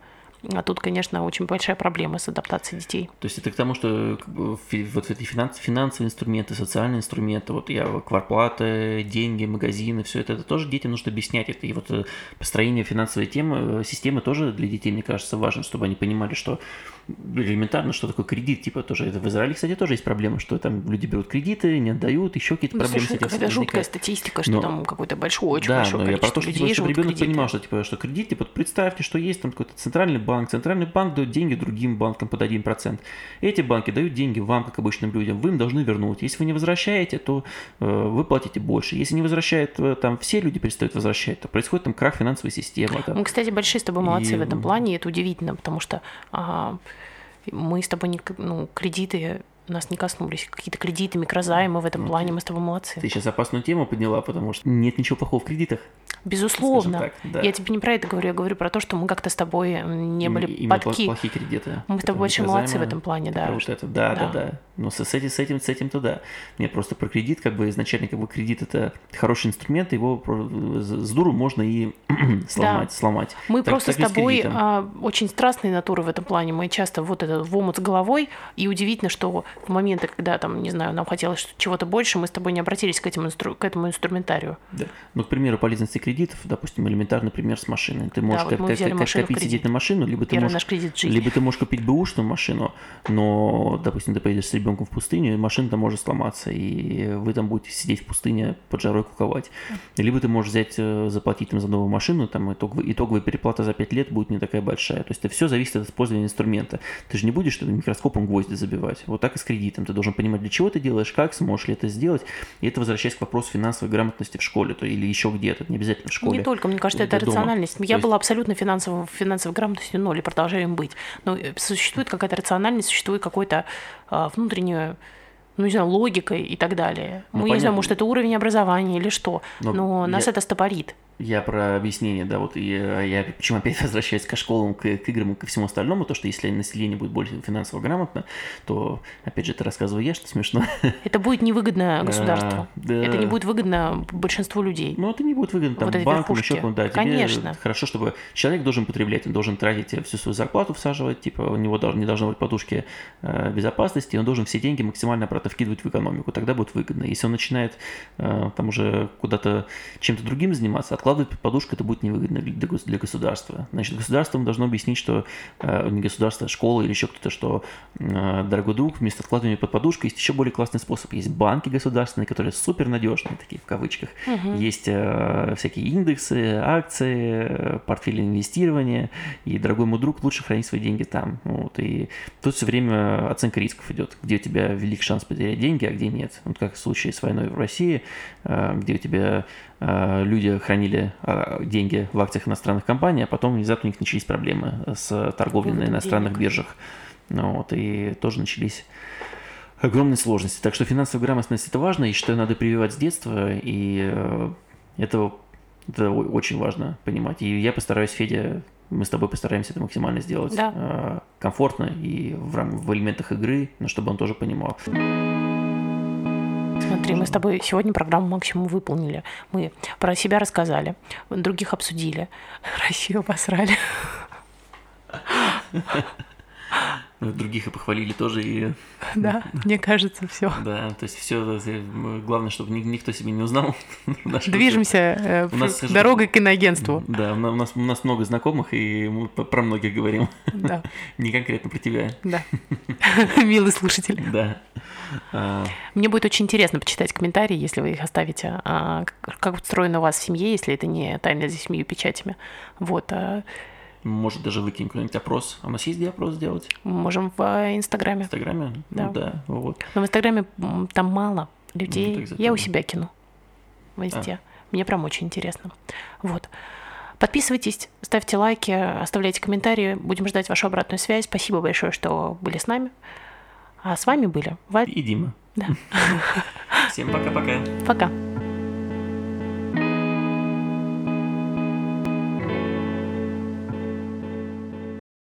А тут, конечно, очень большая проблема с адаптацией детей. То есть это к тому, что вот эти финанс, финансовые инструменты, социальные инструменты, вот я кварплаты, деньги, магазины, все это, это тоже детям нужно объяснять. Это и вот э, построение финансовой темы, э, системы тоже для детей, мне кажется, важно, чтобы они понимали, что элементарно, что такое кредит, типа тоже. Это в Израиле, кстати, тоже есть проблема, что там люди берут кредиты, не отдают, еще какие-то ну, проблемы слушай, с этим. Это жуткая статистика, что но, там какой-то большой, очень да, большое но я про то, что, типа, чтобы ребенок кредиты. понимал, что типа что кредит, типа представьте, что есть там какой-то центральный банк, центральный банк дает деньги другим банкам под 1%. Эти банки дают деньги вам, как обычным людям, вы им должны вернуть. Если вы не возвращаете, то э, вы платите больше. Если не возвращают, э, там все люди перестают возвращать, то происходит там крах финансовой системы. Там. Мы, кстати, большие с тобой молодцы и... в этом плане, и это удивительно, потому что а, мы с тобой не, ну, кредиты нас не коснулись. Какие-то кредиты, микрозаймы в этом ну, плане, мы с тобой молодцы. Ты сейчас опасную тему подняла, потому что нет ничего плохого в кредитах. Безусловно. Так, да. Я тебе не про это говорю, я говорю про то, что мы как-то с тобой не были Именно подки. плохие кредиты. Мы с тобой большие молодцы в этом плане, да. Вот это, да, да, да. да. Но с, с этим, с этим, с этим-то да. Мне просто про кредит, как бы изначально как бы кредит это хороший инструмент, его с дуру можно и *clears throat* сломать, да. сломать. Мы так, просто так с тобой с а, очень страстные натуры в этом плане. Мы часто вот этот в омут с головой, и удивительно, что в моменты, когда там, не знаю, нам хотелось чего-то больше, мы с тобой не обратились к, этим инстру... к этому инструментарию. Да. Ну, к примеру, полезности кредитов, допустим, элементарный пример с машиной. Ты можешь да, вот как, как, как копить сидеть на машину, либо ты, можешь, либо ты можешь купить бэушную машину, но, допустим, ты поедешь с ребенком в пустыню, и машина там может сломаться, и вы там будете сидеть в пустыне под жарой куковать. Либо ты можешь взять, э, заплатить там за новую машину, там итоговая, итоговая переплата за 5 лет будет не такая большая. То есть это все зависит от использования инструмента. Ты же не будешь микроскопом гвозди забивать. Вот так и с кредитом. Ты должен понимать, для чего ты делаешь, как, сможешь ли это сделать. И это возвращаясь к вопросу финансовой грамотности в школе то, или еще где-то, не обязательно в школе. Не только, мне кажется, это дома. рациональность. Я есть... была абсолютно финансово, финансовой грамотностью ноль и продолжаю им быть. Но э, существует какая-то рациональность, существует какое-то а, внутреннее ну, не знаю, логикой и так далее. Ну, Мы понятно. не знаю, может, это уровень образования или что, но, но нас я... это стопорит. Я про объяснение, да, вот я, я почему опять *laughs* возвращаюсь к школам, к, к играм и ко всему остальному, то, что если население будет больше финансово грамотно, то, опять же, это рассказываю я, что смешно. *laughs* Это будет невыгодно государству. Да. Это не будет выгодно большинству людей. Ну, это не будет выгодно там, вот банкам, еще да. Конечно. Хорошо, чтобы человек должен потреблять, он должен тратить всю свою зарплату, всаживать, типа, у него не должно быть подушки э, безопасности, он должен все деньги максимально, правда, вкидывать в экономику, тогда будет выгодно. Если он начинает э, там уже куда-то чем-то другим заниматься, откладывать под подушку это будет невыгодно для, для государства. Значит, государство должно объяснить, что э, не государство, а школа или еще кто-то, что, э, дорогой друг, вместо откладывания под подушку есть еще более классный способ. Есть банки государственные, которые супер надежные, такие в кавычках. Угу. Есть э, всякие индексы, акции, портфели инвестирования. И, дорогой мой друг, лучше хранить свои деньги там. Вот. И тут все время оценка рисков идет, где у тебя велик шанс потерять деньги, а где нет. Вот как в случае с войной в России, э, где у тебя люди хранили э, деньги в акциях иностранных компаний, а потом внезапно у них начались проблемы с торговлей на иностранных денег. биржах. Ну, вот, и тоже начались огромные сложности. Так что финансовая грамотность это важно, и что надо прививать с детства, и э, это, это очень важно понимать. И я постараюсь, Федя, мы с тобой постараемся это максимально сделать да. э, комфортно и в, в элементах игры, но чтобы он тоже понимал. Смотри, мы с тобой сегодня программу максимум выполнили. Мы про себя рассказали, других обсудили, *laughs* Россию посрали. *laughs* Других и похвалили тоже и... *laughs* Да, мне кажется, все. Да, то есть все, главное, чтобы никто себе не узнал. *laughs* Движемся э, у нас, дорогой к иноагентству. Да, у нас, у нас много знакомых, и мы про многих говорим. Да. *laughs* Не конкретно про тебя. Да. Милый слушатель. Да. А. Мне будет очень интересно почитать комментарии, если вы их оставите. А, как устроено у вас в семье, если это не тайна за семью печатями. Вот. Может, даже выкинем какой-нибудь опрос. А у нас есть где опрос сделать? Можем в э, Инстаграме. В Инстаграме? Ну да. Ну, да, вот. Но в Инстаграме там мало людей. Ну, Я у себя кину. Везде. А. Мне прям очень интересно. Вот. Подписывайтесь, ставьте лайки, оставляйте комментарии. Будем ждать вашу обратную связь. Спасибо большое, что были с нами. А с вами были Варя и Дима. Да. *laughs* Всем пока-пока. Пока. -пока. пока.